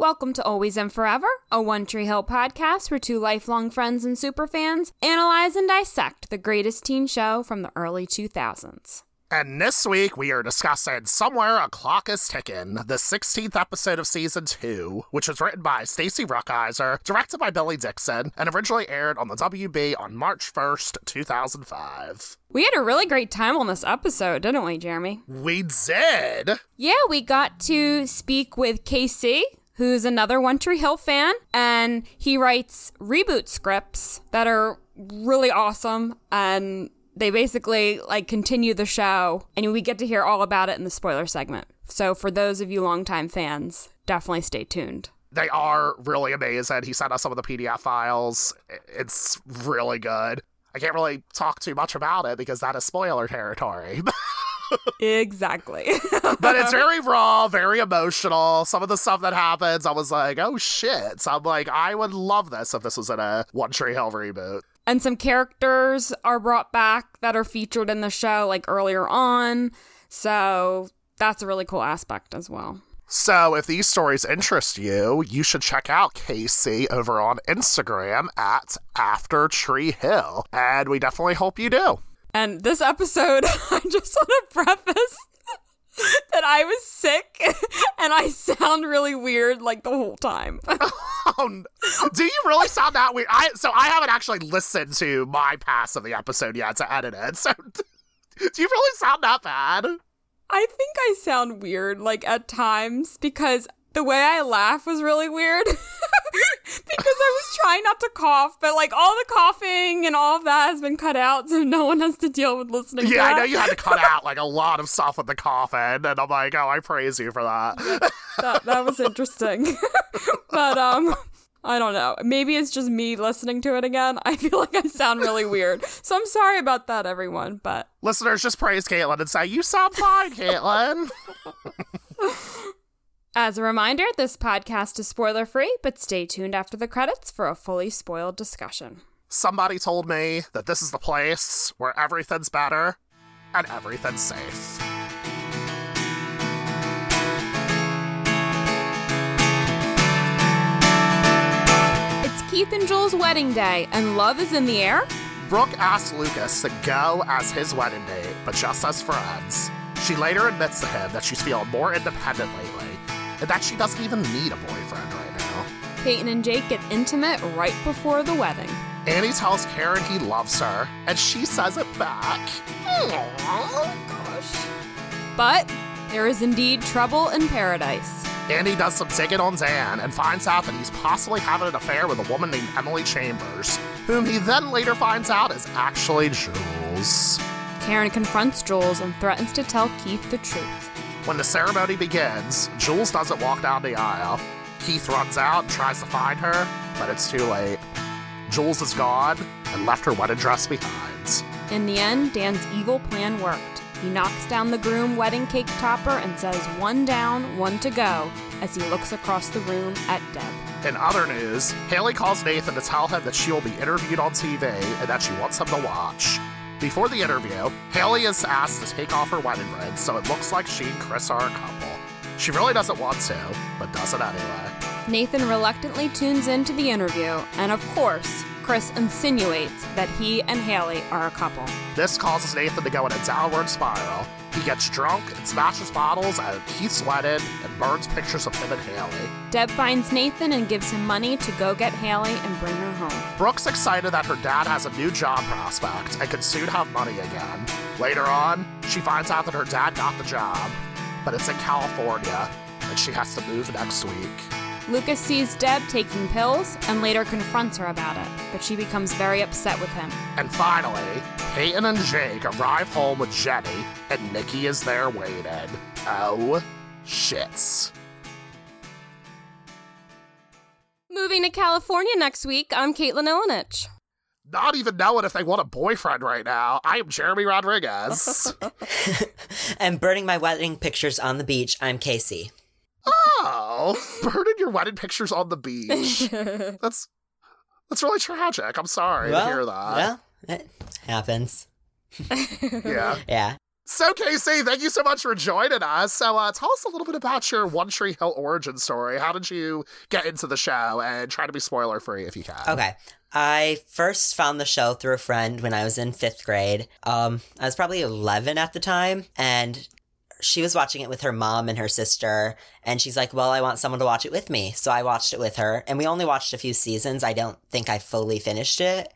Welcome to Always and Forever, a One Tree Hill podcast where two lifelong friends and superfans analyze and dissect the greatest teen show from the early 2000s. And this week we are discussing Somewhere a Clock is Ticking, the 16th episode of season 2, which was written by Stacy Rukeyser, directed by Billy Dickson, and originally aired on the WB on March 1st, 2005. We had a really great time on this episode, didn't we, Jeremy? We did! Yeah, we got to speak with Casey, who's another One Tree Hill fan, and he writes reboot scripts that are really awesome and they basically like continue the show and we get to hear all about it in the spoiler segment. So for those of you longtime fans, definitely stay tuned. They are really amazing. He sent us some of the PDF files. It's really good. I can't really talk too much about it because that is spoiler territory. exactly. but it's very raw, very emotional. Some of the stuff that happens, I was like, oh shit. So I'm like, I would love this if this was in a One Tree Hill reboot. And some characters are brought back that are featured in the show like earlier on. So that's a really cool aspect as well. So, if these stories interest you, you should check out Casey over on Instagram at After Tree Hill. And we definitely hope you do. And this episode, I just want to preface that I was sick and I sound really weird like the whole time. oh, do you really sound that weird? I so I haven't actually listened to my pass of the episode yet to edit it. So do you really sound that bad? I think I sound weird like at times because the way I laugh was really weird because I was trying not to cough, but like all the coughing and all of that has been cut out, so no one has to deal with listening. Yeah, I know you had to cut out like a lot of stuff with the coughing, and I'm like, oh, I praise you for that. that that was interesting, but um. I don't know. Maybe it's just me listening to it again. I feel like I sound really weird. So I'm sorry about that, everyone. But listeners, just praise Caitlin and say, You sound fine, Caitlin. As a reminder, this podcast is spoiler free, but stay tuned after the credits for a fully spoiled discussion. Somebody told me that this is the place where everything's better and everything's safe. It's Keith and Jules' wedding day, and love is in the air. Brooke asks Lucas to go as his wedding date, but just as friends. She later admits to him that she's feeling more independent lately that she doesn't even need a boyfriend right now. Peyton and Jake get intimate right before the wedding. Andy tells Karen he loves her, and she says it back. Oh gosh. But there is indeed trouble in paradise. Andy does some digging on Dan and finds out that he's possibly having an affair with a woman named Emily Chambers, whom he then later finds out is actually Jules. Karen confronts Jules and threatens to tell Keith the truth. When the ceremony begins, Jules doesn't walk down the aisle. Keith runs out and tries to find her, but it's too late. Jules is gone and left her wedding dress behind. In the end, Dan's evil plan worked. He knocks down the groom wedding cake topper and says, one down, one to go, as he looks across the room at Deb. In other news, Haley calls Nathan to tell him that she will be interviewed on TV and that she wants him to watch. Before the interview, Haley is asked to take off her wedding ring so it looks like she and Chris are a couple. She really doesn't want to, but does it anyway. Nathan reluctantly tunes into the interview, and of course, Chris insinuates that he and Haley are a couple. This causes Nathan to go in a downward spiral. He gets drunk and smashes bottles at Keith's wedding and burns pictures of him and Haley. Deb finds Nathan and gives him money to go get Haley and bring her home. Brooke's excited that her dad has a new job prospect and could soon have money again. Later on, she finds out that her dad got the job, but it's in California and she has to move next week. Lucas sees Deb taking pills and later confronts her about it, but she becomes very upset with him. And finally, Peyton and Jake arrive home with Jenny, and Nikki is there waiting. Oh, shits. Moving to California next week, I'm Caitlin Ilinich. Not even knowing if they want a boyfriend right now, I am Jeremy Rodriguez. and burning my wedding pictures on the beach, I'm Casey. Oh, burning your wedding pictures on the beach. that's that's really tragic. I'm sorry well, to hear that. Well, it happens. yeah. Yeah. So, Casey, thank you so much for joining us. So, uh, tell us a little bit about your One Tree Hill origin story. How did you get into the show? And try to be spoiler free if you can. Okay. I first found the show through a friend when I was in fifth grade. Um, I was probably 11 at the time, and she was watching it with her mom and her sister. And she's like, Well, I want someone to watch it with me. So I watched it with her, and we only watched a few seasons. I don't think I fully finished it.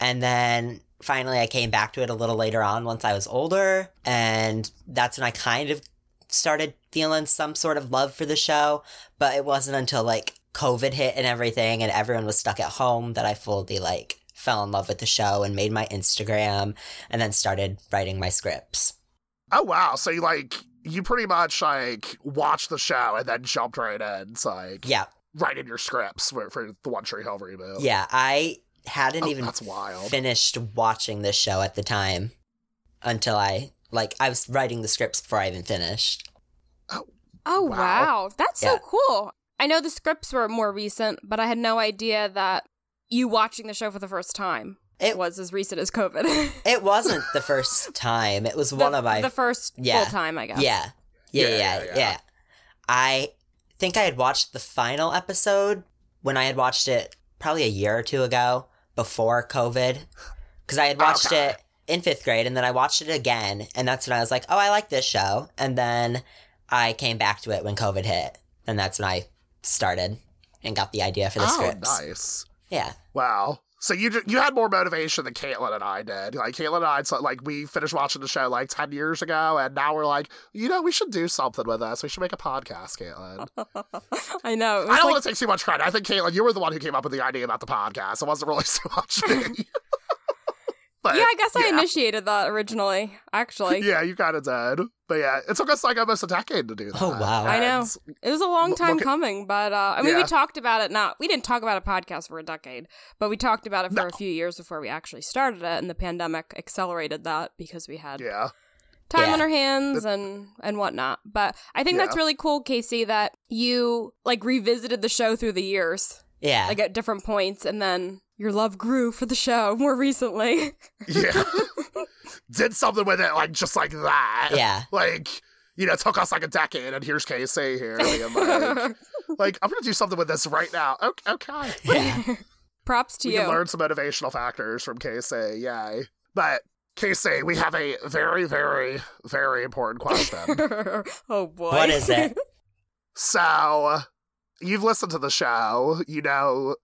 And then finally, I came back to it a little later on once I was older. And that's when I kind of started feeling some sort of love for the show. But it wasn't until like COVID hit and everything, and everyone was stuck at home that I fully like fell in love with the show and made my Instagram and then started writing my scripts. Oh, wow. So, you like, you pretty much like watched the show and then jumped right in. It's like, Yeah. writing your scripts for, for the One Tree Hill reboot. Yeah. I hadn't Oh, even that's wild. finished watching this show at the time until I like I was writing the scripts before I even finished. Oh, oh Wow. wow, that's Yeah. so cool. I know the scripts were more recent, but I had no idea that you watching the show for the first time It was as recent as COVID. it wasn't the first time. It was one of my the first Yeah. full time, I guess. Yeah. Yeah, Yeah, yeah, yeah, yeah, yeah. yeah. I think I had watched the final episode when I had watched it probably a year or two ago before COVID. Because I had oh, watched Okay. it in fifth grade and then I watched it again. And that's when I was like, oh, I like this show. And then I came back to it when COVID hit. And that's when I started and got the idea for the oh, scripts. nice. Yeah. Wow. So you you had more motivation than Caitlin and I did. Like Caitlin and I, so, like we finished watching the show like ten years ago, and now we're like, you know, we should do something with this. We should make a podcast, Caitlin. I know. I don't like, want to take too much credit. I think Caitlin, you were the one who came up with the idea about the podcast. It wasn't really so much me. but yeah, I guess I initiated that originally, actually. Yeah, you kind of did. But yeah, it took us like almost a decade to do that. Oh, wow. I know. It was a long time look at- coming, but uh, I mean, we talked about it. Not we didn't talk about a podcast for a decade, but we talked about it for No. a few years before we actually started it, and the pandemic accelerated that because we had Yeah. time Yeah. on our hands and and whatnot. But I think that's really cool, Casey, that you like revisited the show through the years, Yeah. like at different points, and then your love grew for the show more recently. Yeah. Did something with it, like just like that. yeah. Like, you know, it took us like a decade, and here's Casey here. being like, like, I'm gonna do something with this right now. Okay. okay. Yeah. Props to we you. can learn some motivational factors from Casey. Yay. But Casey, we have a very, very, very important question. oh boy. What is it? so, you've listened to the show. You know,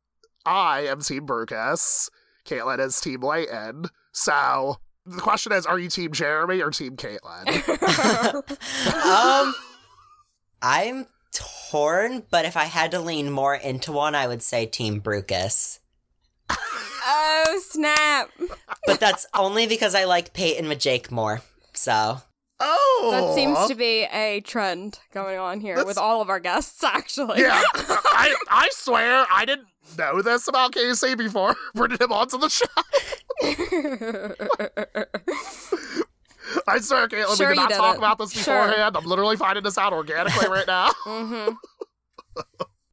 I am Team Brucas. Caitlin is Team Leyton. So, the question is, are you Team Jeremy or Team Caitlin? um, I'm torn, but if I had to lean more into one, I would say Team Brucas. oh snap! But that's only because I like Peyton with Jake more. So Oh, That seems to be a trend going on here That's- with all of our guests, actually. Yeah, I I swear I didn't know this about Casey before bringing him onto the show. I swear, Caitlin, Sure we did not talk about this Sure. beforehand. I'm literally finding this out organically right now. hmm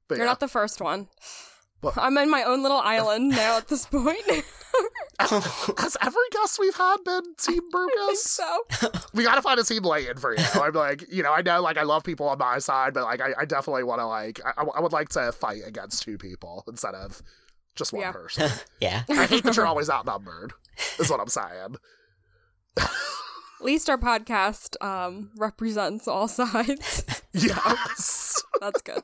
You're yeah. not the first one. But- I'm in my own little island now at this point. Has every guest we've had been Team I think so. We gotta find a Team Leyton for you. I'm like, you know, I know, like, I love people on my side, but like, I, I definitely want to, like, I, I would like to fight against two people instead of just one Yeah. person. yeah. I hate that you're always outnumbered. Is what I'm saying. At least our podcast um, represents all sides. Yes. That's good.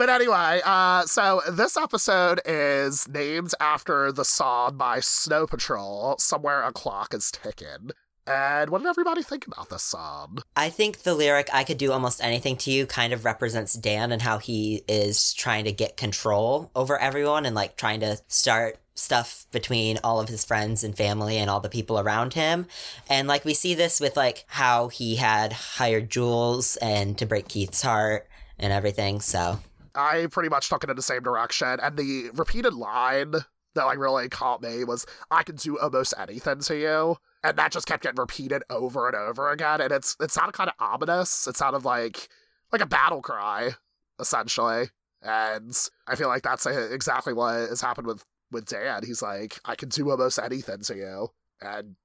But anyway, uh, so this episode is named after the song by Snow Patrol, Somewhere a Clock is Ticking. And what did everybody think about this song? I think the lyric "I could do almost anything to you" kind of represents Dan and how he is trying to get control over everyone and like trying to start stuff between all of his friends and family and all the people around him. And like we see this with like how he had hired Jules and to break Keith's heart and everything. So I pretty much took it in the same direction, and the repeated line that like really caught me was "I can do almost anything to you," and that just kept getting repeated over and over again, and it's it sounded kind of ominous. It sounded like like a battle cry, essentially, and I feel like that's uh, exactly what has happened with with Dan. He's like, "I can do almost anything to you," and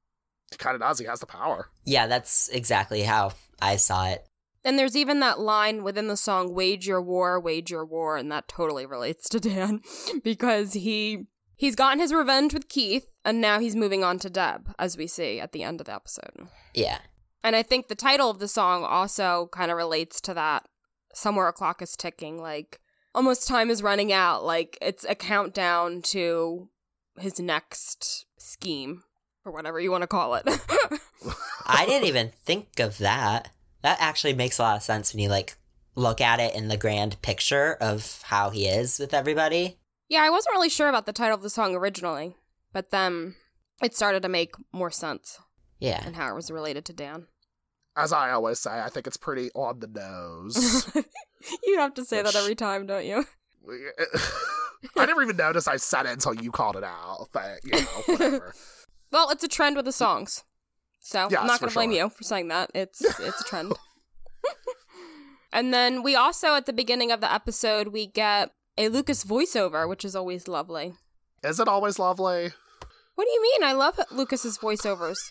kind of does. He has the power. Yeah, that's exactly how I saw it. And there's even that line within the song, Wage Your War, Wage Your War, and that totally relates to Dan because he he's gotten his revenge with Keith and now he's moving on to Deb, as we see at the end of the episode. Yeah. And I think the title of the song also kind of relates to that. Somewhere a clock is ticking, like almost time is running out. Like it's a countdown to his next scheme, or whatever you want to call it. I didn't even think of that. That actually makes a lot of sense when you like look at it in the grand picture of how he is with everybody. yeah, I wasn't really sure about the title of the song originally, but then it started to make more sense Yeah. and how it was related to Dan. As I always say, I think it's pretty on the nose. you have to say that every time, don't you? I never even noticed I said it until you called it out. But you know, whatever. Well, it's a trend with the songs. So Yes, I'm not going to blame sure. you for saying that. It's it's a trend. and then we also at the beginning of the episode we get a Lucas voiceover, which is always lovely. Is it always lovely? What do you mean? I love Lucas's voiceovers.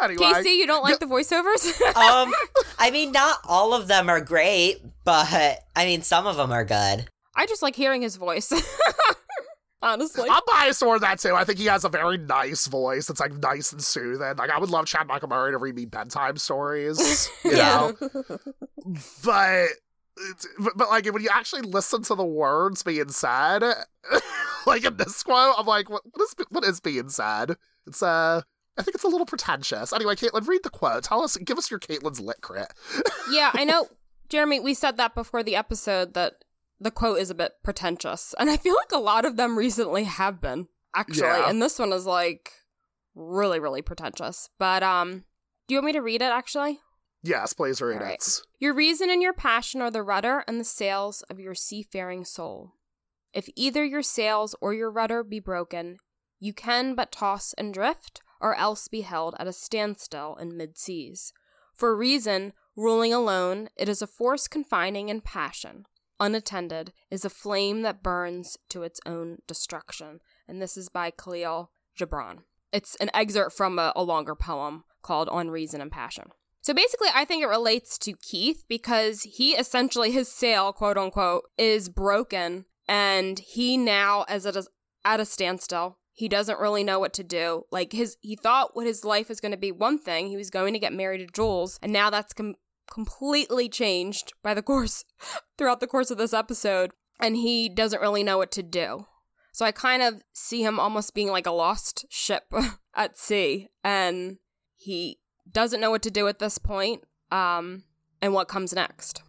Anyway, Casey, you don't like the voiceovers? um, I mean, not all of them are great, but I mean, some of them are good. I just like hearing his voice. Honestly. I'm biased toward that too. I think he has a very nice voice. It's like nice and soothing. Like I would love Chad Michael Murray to read me bedtime stories. You Yeah. know? but, but but like when you actually listen to the words being said, like in this quote, I'm like, what, what is what is being said? It's uh. I think it's a little pretentious. Anyway, Caitlin, read the quote. Tell us, give us your Caitlin's lit crit. yeah, I know, Jeremy, we said that before the episode that the quote is a bit pretentious. And I feel like a lot of them recently have been, actually. Yeah. And this one is like really, really pretentious. But um do you want me to read it actually? Yes, please read right. it. Your reason and your passion are the rudder and the sails of your seafaring soul. If either your sails or your rudder be broken, you can but toss and drift, or else be held at a standstill in mid seas. For reason, ruling alone, it is a force confining in passion. Unattended is a flame that burns to its own destruction. And this is by Kahlil Gibran. It's an excerpt from a, a longer poem called On Reason and Passion. So basically, I think it relates to Keith because he essentially, his sail, quote unquote, is broken and he now is at a, at a standstill. He doesn't really know what to do. Like his, he thought what his life was going to be one thing. He was going to get married to Jules, and now that's com- completely changed by the course throughout the course of this episode, and he doesn't really know what to do. So I kind of see him almost being like a lost ship at sea, and he doesn't know what to do at this point, um, and what comes next.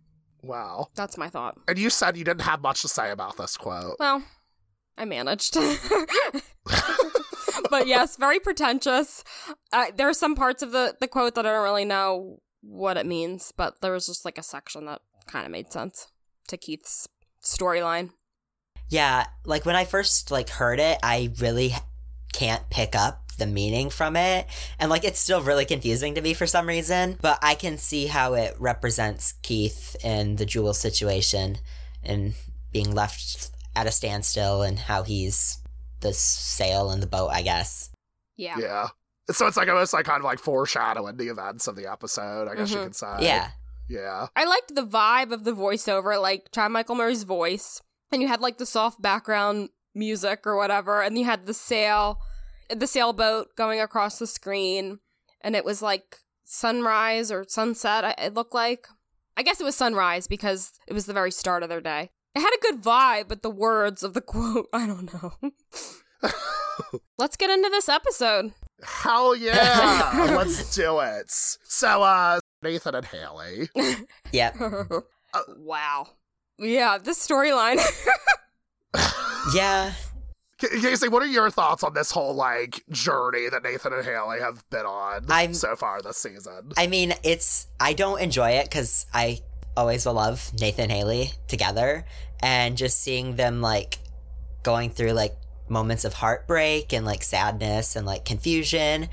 Wow. That's my thought. And you said you didn't have much to say about this quote. Well, I managed. but yes, very pretentious. Uh, there are some parts of the, the quote that I don't really know what it means, but there was just like a section that kind of made sense to Keith's storyline. Yeah, like when I first like heard it, I really can't pick up the meaning from it. And like it's still really confusing to me for some reason, but I can see how it represents Keith in the Jules situation and being left at a standstill and how he's the sail in the boat, I guess. Yeah. Yeah. So it's like almost like kind of like foreshadowing the events of the episode, I guess you Mhm. could say. Yeah. Yeah. I liked the vibe of the voiceover, like Chad Michael Murray's voice, and you had like the soft background music or whatever, and you had the sail, the sailboat going across the screen, and it was like sunrise or sunset. It looked like, I guess it was sunrise because it was the very start of their day. It had a good vibe, but the words of the quote, I don't know. Let's get into this episode. Hell yeah. Let's do it. So uh Nathan and Haley. Yep. wow. Yeah, this storyline. Yeah. Ca- Casey, what are your thoughts on this whole like journey that Nathan and Haley have been on I'm- so far this season? I mean, it's I don't enjoy it because I always will love Nathan Haley together, and just seeing them like going through like moments of heartbreak and like sadness and like confusion.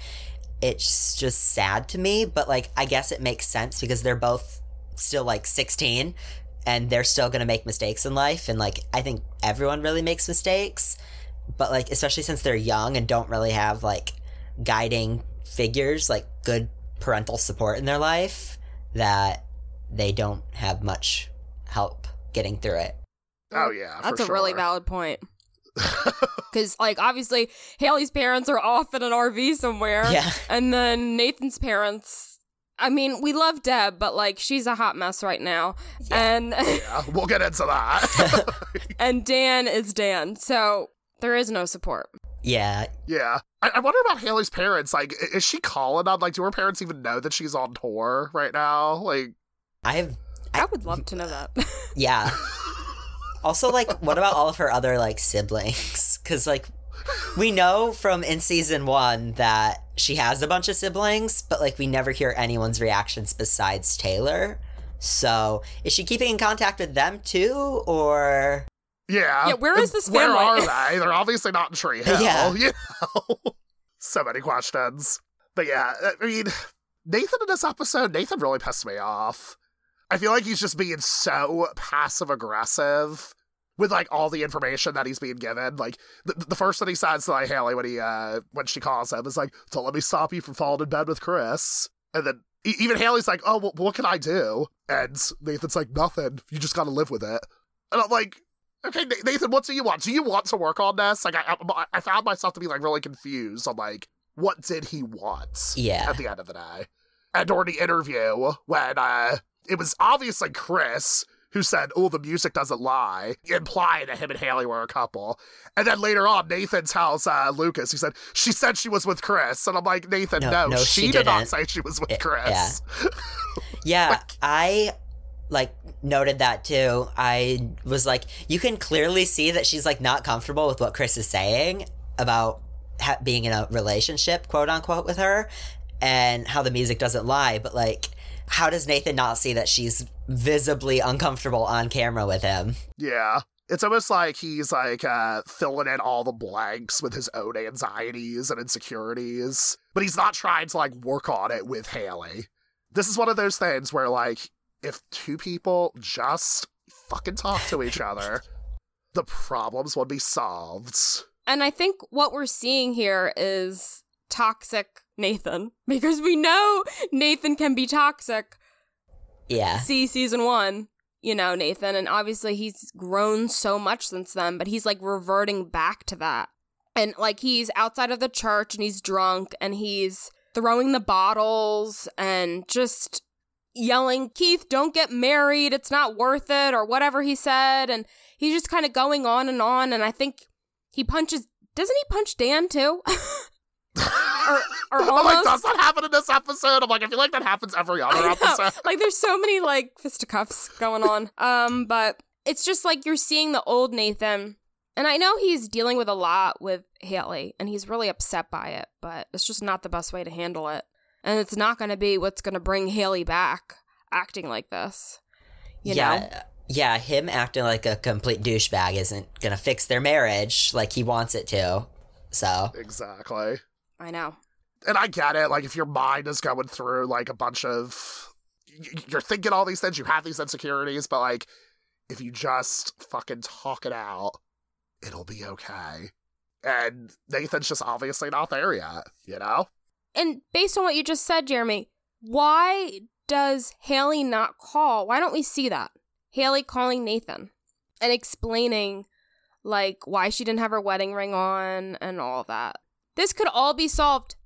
It's just sad to me, but like I guess it makes sense because they're both still like 16 and they're still going to make mistakes in life and like I think everyone really makes mistakes, but like especially since they're young and don't really have like guiding figures, like good parental support in their life, that they don't have much help getting through it. Oh yeah, That's for a really valid point. Because, like, obviously, Haley's parents are off in an RV somewhere. Yeah. And then Nathan's parents. I mean, we love Deb, but, like, she's a hot mess right now. And Yeah, we'll get into that. and Dan is Dan. So there is no support. Yeah, yeah, I-, I wonder about Haley's parents. Like, is she calling on? Like, do her parents even know that she's on tour right now? Like, I've I would love to know that. yeah. Also, like, what about all of her other like siblings? Because like we know from in season one that she has a bunch of siblings, but like we never hear anyone's reactions besides Taylor. So is she keeping in contact with them too, or yeah, Yeah, where is this Where are they? They're obviously not in Tree Hill. Yeah. You know, so many questions. But yeah, I mean, Nathan in this episode, Nathan really pissed me off. I feel like he's just being so passive aggressive with like all the information that he's being given. Like the, the first thing he says to like Haley when he uh when she calls him is like, "Don't let me stop you from falling in bed with Chris." And then even Haley's like, "Oh, well, what can I do?" And Nathan's like, "Nothing. You just got to live with it." And I'm like, "Okay, Nathan, what do you want? Do you want to work on this?" Like, I I, I found myself to be like really confused on like what did he want Yeah. at the end of the day. And during the interview, when uh, it was obviously Chris who said, "Oh, the music doesn't lie," implying that him and Haley were a couple. And then later on, Nathan tells uh, Lucas, he said, "She said she was with Chris," and I'm like, "Nathan, No, no, no, she, she did not didn't. say she was with Yeah, Chris." Yeah, I like noted that too. I was like, you can clearly see that she's like not comfortable with what Chris is saying about ha- being in a relationship, quote unquote, with her, and how the music doesn't lie. But like, how does Nathan not see that she's visibly uncomfortable on camera with him? Yeah. It's almost like he's like uh, filling in all the blanks with his own anxieties and insecurities, but he's not trying to like work on it with Haley. This is one of those things where like if two people just fucking talk to each other, the problems would be solved. And I think what we're seeing here is toxic Nathan because we know Nathan can be toxic. Yeah, See season one, you know, Nathan, and obviously he's grown so much since then, but he's like reverting back to that. And like he's outside of the church and he's drunk and he's throwing the bottles and just yelling, Keith, don't get married. It's not worth it, or whatever he said. And he's just kind of going on and on. And I think he punches, doesn't he punch Dan too? or or I'm like, does that happen in this episode? I'm like, I feel like that happens every other episode. Like there's so many like fisticuffs going on. Um, but it's just like you're seeing the old Nathan. And I know he's dealing with a lot with Haley and he's really upset by it, but it's just not the best way to handle it. And it's not going to be what's going to bring Haley back acting like this. You yeah, know? yeah. Him acting like a complete douchebag isn't gonna fix their marriage like he wants it to. So Exactly. I know. and I get it. Like, if your mind is going through like a bunch of, you're thinking all these things, you have these insecurities, but like, if you just fucking talk it out, it'll be okay. And Nathan's just obviously not there yet, you know? And based on what you just said, Jeremy, why does Haley not call? Why don't we see that? Haley calling Nathan and explaining like why she didn't have her wedding ring on and all that. This could all be solved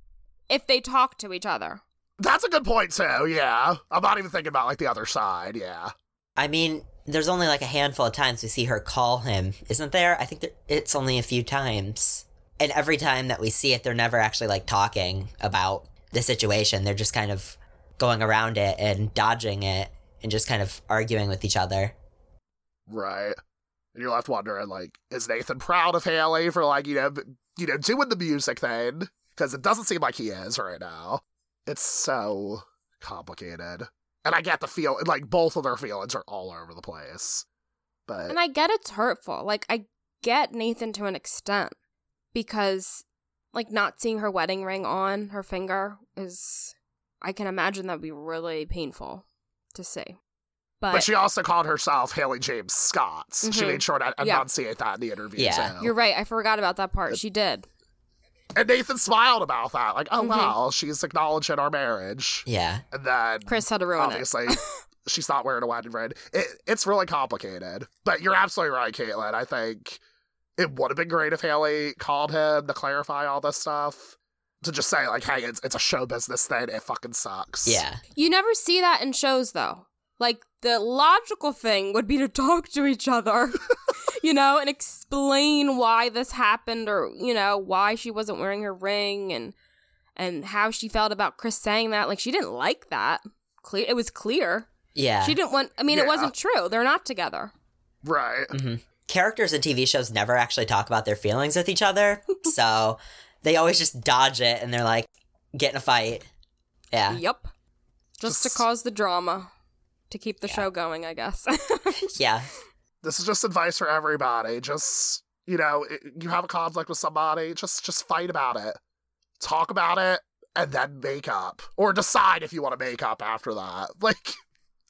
if they talk to each other. That's a good point, too, yeah. I'm not even thinking about like the other side, yeah. I mean, there's only like a handful of times we see her call him, isn't there? I think that it's only a few times. And every time that we see it, they're never actually like talking about the situation. They're just kind of going around it and dodging it and just kind of arguing with each other. Right. And you're left wondering, like, is Nathan proud of Haley for like, you know, b- you know, doing the music thing? Because it doesn't seem like he is right now. It's so complicated. And I get the feel like both of their feelings are all over the place. But And I get it's hurtful. Like I get Nathan to an extent because like not seeing her wedding ring on her finger is I can imagine that'd be really painful to see. But, But she also called herself Haley James Scott. She Mhm. made sure to Yeah. enunciate that in the interview. Yeah. you're right. I forgot about that part. She did. And Nathan smiled about that, like, "Oh Mhm. wow, she's acknowledging our marriage." Yeah. And then Chris had to ruin it. obviously she's not wearing a wedding ring. It, it's really complicated. But you're absolutely right, Caitlin. I think it would have been great if Haley called him to clarify all this stuff. To just say, like, hey, it's, it's a show business thing. It fucking sucks. Yeah. You never see that in shows, though. Like, the logical thing would be to talk to each other, you know, and explain why this happened or, you know, why she wasn't wearing her ring and and how she felt about Chris saying that. Like, she didn't like that. Clear. It was clear. Yeah. She didn't want, I mean, it wasn't true. They're not together. Right. hmm Characters in TV shows never actually talk about their feelings with each other, so they always just dodge it and they're like, get in a fight. Yeah. Yep. Just to cause the drama, to keep the show going, I guess. Yeah. This is just advice for everybody. Just, you know, you have a conflict with somebody, just just fight about it. Talk about it and then make up. Or decide if you want to make up after that. Like,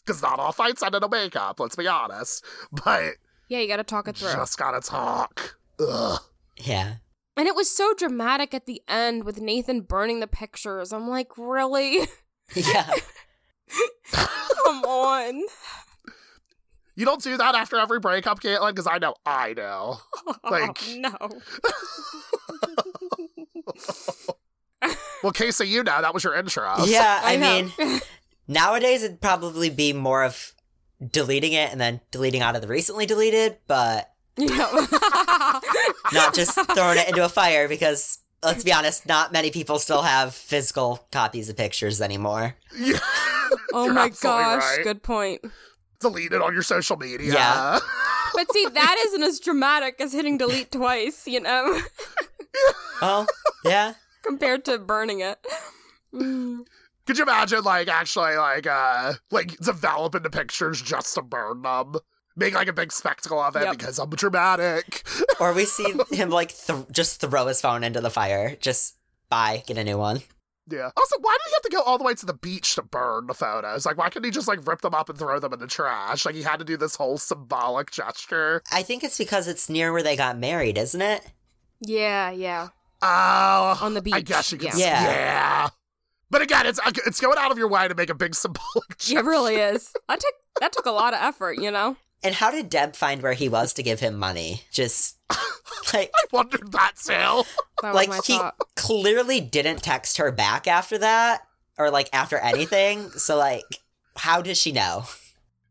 because not all fights end in a make up, let's be honest. But yeah, you got to talk it through. just gotta talk. Ugh. Yeah. And it was so dramatic at the end with Nathan burning the pictures. I'm like, really? Yeah. Come on. You don't do that after every breakup, Caitlin, because I know I know. Like- no. Well, Casey, you know that was your intro. Yeah, I, know. mean, nowadays it'd probably be more of deleting it and then deleting out of the recently deleted, but yeah. not just throwing it into a fire because let's be honest, not many people still have physical copies of pictures anymore. Yeah. Oh You're my gosh, right. good point. Delete it on your social media. Yeah. But see, that isn't as dramatic as hitting delete twice, you know, Oh, yeah. compared to burning it. Mm. Could you imagine, like, actually, like, uh, like developing the pictures just to burn them? Make like a big spectacle of it Yep. because I'm dramatic. Or we see him like th- just throw his phone into the fire. Just buy, get a new one. Yeah. Also, why did he have to go all the way to the beach to burn the photos? Like, why couldn't he just like rip them up and throw them in the trash? Like, he had to do this whole symbolic gesture. I think it's because it's near where they got married, isn't it? Yeah, yeah. Oh, On the beach. I guess you could. yeah. Yeah. Yeah. But again, it's it's going out of your way to make a big symbolic gesture. It really is. That took that took a lot of effort, you know. And how did Deb find where he was to give him money? Just like I wondered that too. That like my he thought. clearly didn't text her back after that or like after anything. so like how does she know?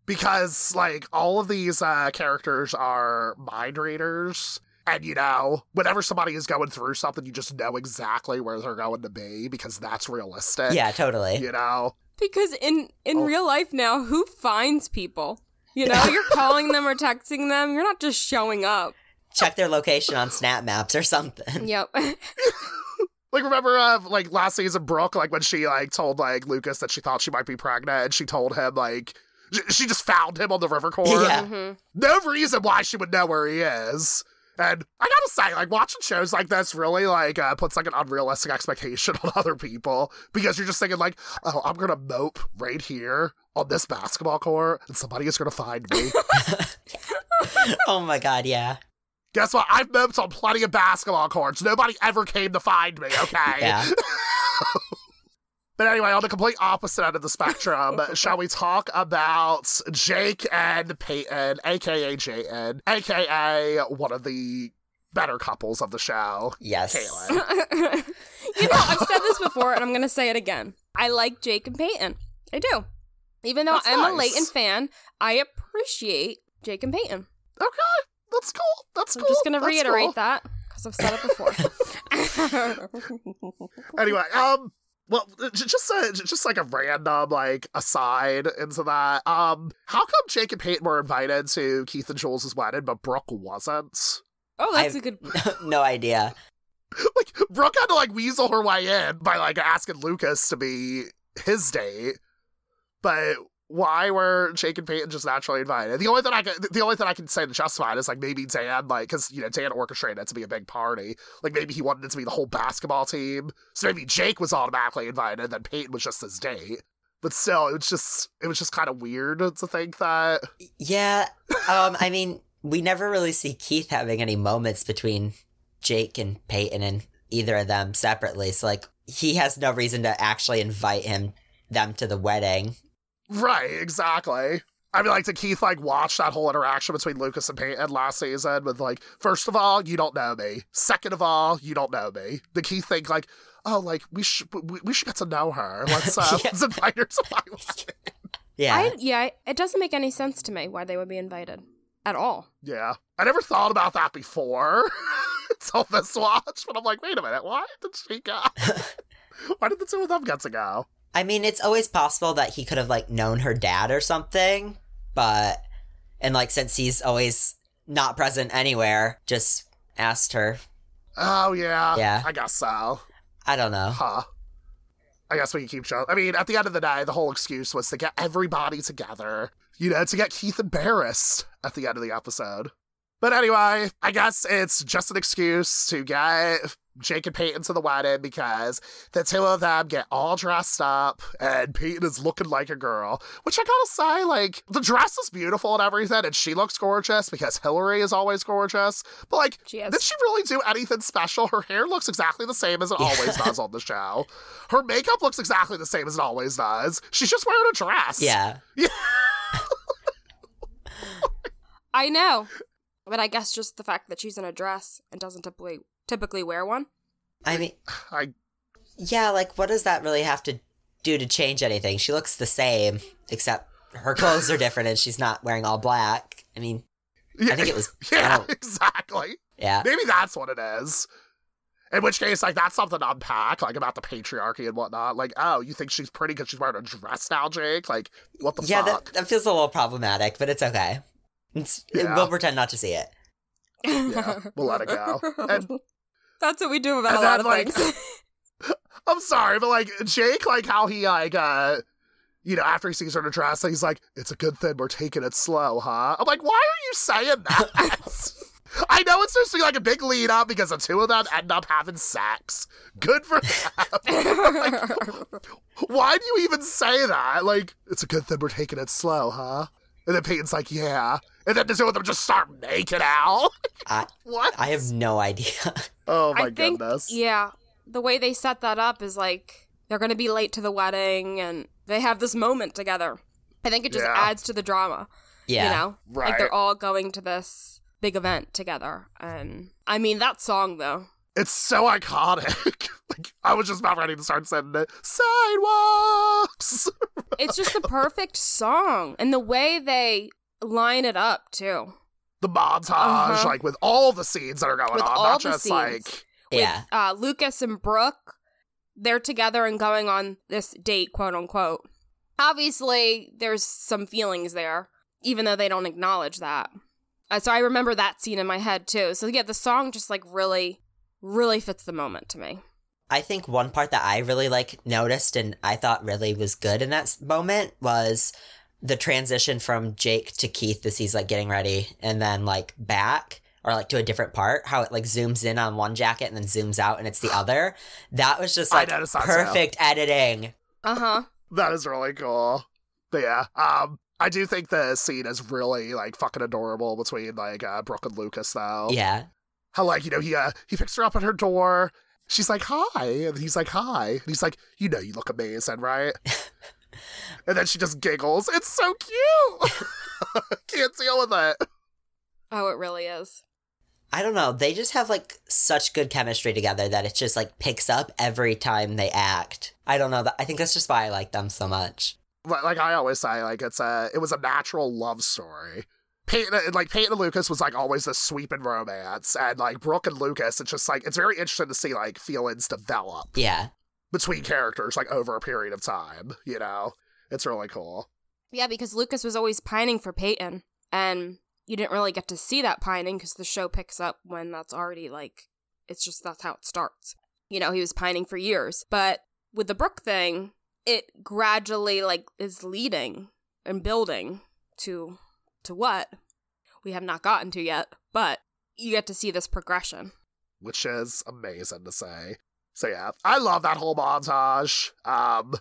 because like all of these uh characters are mind readers and you know whenever somebody is going through something you just know exactly where they're going to be because that's realistic Yeah, totally. you know Because in in Oh. real life now, who finds people? You know, you're calling them or texting them. You're not just showing up. Check their location on Snap Maps or something. Yep. like remember uh like last season brooke like when she like told like lucas that she thought she might be pregnant and she told him like she just found him on the river court Yeah. hmm no reason why she would know where he is and I gotta say, like watching shows like this really like uh, puts like an unrealistic expectation on other people because you're just thinking like, oh, I'm gonna mope right here on this basketball court, and somebody is gonna find me. oh my god, yeah. Guess what? I've moped on plenty of basketball courts. Nobody ever came to find me. Okay. Yeah. But anyway, on the complete opposite end of the spectrum, shall we talk about Jake and Peyton, aka Jeyton, aka one of the better couples of the show? Yes. Kayla. you know, I've said this before, and I'm going to say it again. I like Jake and Peyton. I do. Even though That's I'm a nice. Leyton fan, I appreciate Jake and Peyton. Okay, that's cool. That's cool. I'm just going to That's reiterate cool. that because I've said it before. Anyway, um, well, just a, j- just like a random like aside into that. Um, how come Jake and Peyton were invited to Keith and Jules' wedding, but Brooke wasn't? oh, that's I've- a good. no idea. like Brooke had to like weasel her way in by like asking Lucas to be his date, but why were Jake and Peyton just naturally invited? The only thing I can, the only thing I can say to justify it is like maybe Dan, like, because you know Dan orchestrated it to be a big party. Like maybe he wanted it to be the whole basketball team, so maybe Jake was automatically invited, and then Peyton was just his date. but still, it was just it was just kind of weird to think that. Yeah. Um, I mean, we never really see Keith having any moments between Jake and Peyton and either of them separately. So like he has no reason to actually invite him them to the wedding. Right, exactly. I mean, like, did Keith like watch that whole interaction between Lucas and Peyton last season with like, first of all, you don't know me. Second of all, you don't know me. Did Keith think like, oh, like we should we, we should get to know her. Let's uh, Yeah. let's invite her to my wedding. Yeah. I, yeah, it doesn't make any sense to me why they would be invited at all. Yeah, I never thought about that before until this watch. But I'm like, wait a minute, why did she go? why did the two of them get to go? I mean, it's always possible that he could have like known her dad or something, but and like since he's always not present anywhere, just asked her. Oh yeah, Yeah. I guess so. I don't know. Huh. I guess we can keep showing. I mean, at the end of the day, the whole excuse was to get everybody together. You know, to get Keith embarrassed at the end of the episode. But anyway, I guess it's just an excuse to get Jake and Peyton to the wedding because the two of them get all dressed up and Peyton is looking like a girl. Which I gotta say, like, the dress is beautiful and everything, and she looks gorgeous because Hilarie is always gorgeous. But, like, She did she really do anything special? Her hair looks exactly the same as it always does on the show. Her makeup looks exactly the same as it always does. She's just wearing a dress. Yeah. I know, but I guess just the fact that she's in a dress and doesn't typically typically wear one. I mean, I yeah, like what does that really have to do to change anything? She looks the same, except her clothes are different and she's not wearing all black. I mean, yeah, I think it was. Yeah, don't- exactly. yeah. Maybe that's what it is. In which case, like, that's something to unpack, like, about the patriarchy and whatnot. Like, oh, you think she's pretty because she's wearing a dress now, Jake? Like, what the Yeah, fuck? that, that feels a little problematic, but it's okay. It's, Yeah. We'll pretend not to see it. Yeah, we'll let it go. And- That's what we do about and a lot of like- things. I'm sorry, but, like, Jake, like, how he, like, uh, you know, after he sees her in a dress, he's like, it's a good thing we're taking it slow, huh? I'm like, why are you saying that? I know it's supposed to be like a big lead up because the two of them end up having sex. Good for them. Why do you even say that? Like, it's a good thing we're taking it slow, huh? And then Peyton's like, yeah. And then the two of them just start making out. I what? I have no idea. Oh my I think, goodness. yeah, the way they set that up is like they're going to be late to the wedding and they have this moment together. I think it just Yeah. adds to the drama. yeah. You know, like they're all going to this big event together. And I mean, that song though. It's so iconic. like, I was just about ready to start sending it. Sidewalks! It's just the perfect song, and the way they line it up too. the montage, Uh-huh. like with all the scenes that are going With on, all not the just scenes. like yeah. With uh, Lucas and Brooke, they're together and going on this date, quote unquote. Obviously, there's some feelings there, even though they don't acknowledge that. Uh, so I remember that scene in my head too. So yeah, the song just like really, really fits the moment to me. I think one part that I really like noticed and I thought really was good in that moment was the transition from Jake to Keith as he's like getting ready and then like back or like to a different part, how it like zooms in on one jacket and then zooms out and it's the other. That was just like noticed that too. perfect editing. Uh huh. that is really cool. But yeah, um, I do think the scene is really like fucking adorable between like uh, Brooke and Lucas though. Yeah. How like you know he uh, he picks her up at her door. She's like hi, and he's like hi, and he's like you know you look amazing, right? and then she just giggles. It's so cute. Can't deal with it. Oh, it really is. I don't know. They just have like such good chemistry together that it just like picks up every time they act. I don't know. That I think that's just why I like them so much. Like, like I always say, like it's a it was a natural love story. Peyton, like Peyton and Lucas was like always this sweeping romance, and like Brooke and Lucas, it's just like it's very interesting to see like feelings develop Yeah. between characters like over a period of time. You know, it's really cool. Yeah, because Lucas was always pining for Peyton, and you didn't really get to see that pining because the show picks up when that's already like, it's just that's how it starts. You know, he was pining for years. But with the Brooke thing, it gradually like is leading and building to to what we have not gotten to yet, but you get to see this progression. which is amazing to say. So yeah, I love that whole montage. Um,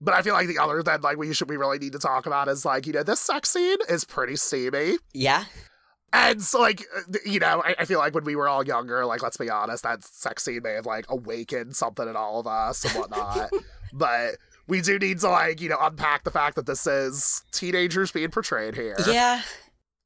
But I feel like the other that like we should we really need to talk about is like you know this sex scene is pretty steamy. Yeah. And so, like, you know, I, I, feel like when we were all younger, like, let's be honest, that sex scene may have, like, awakened something in all of us and whatnot. but we do need to, like, you know, unpack the fact that this is teenagers being portrayed here. Yeah.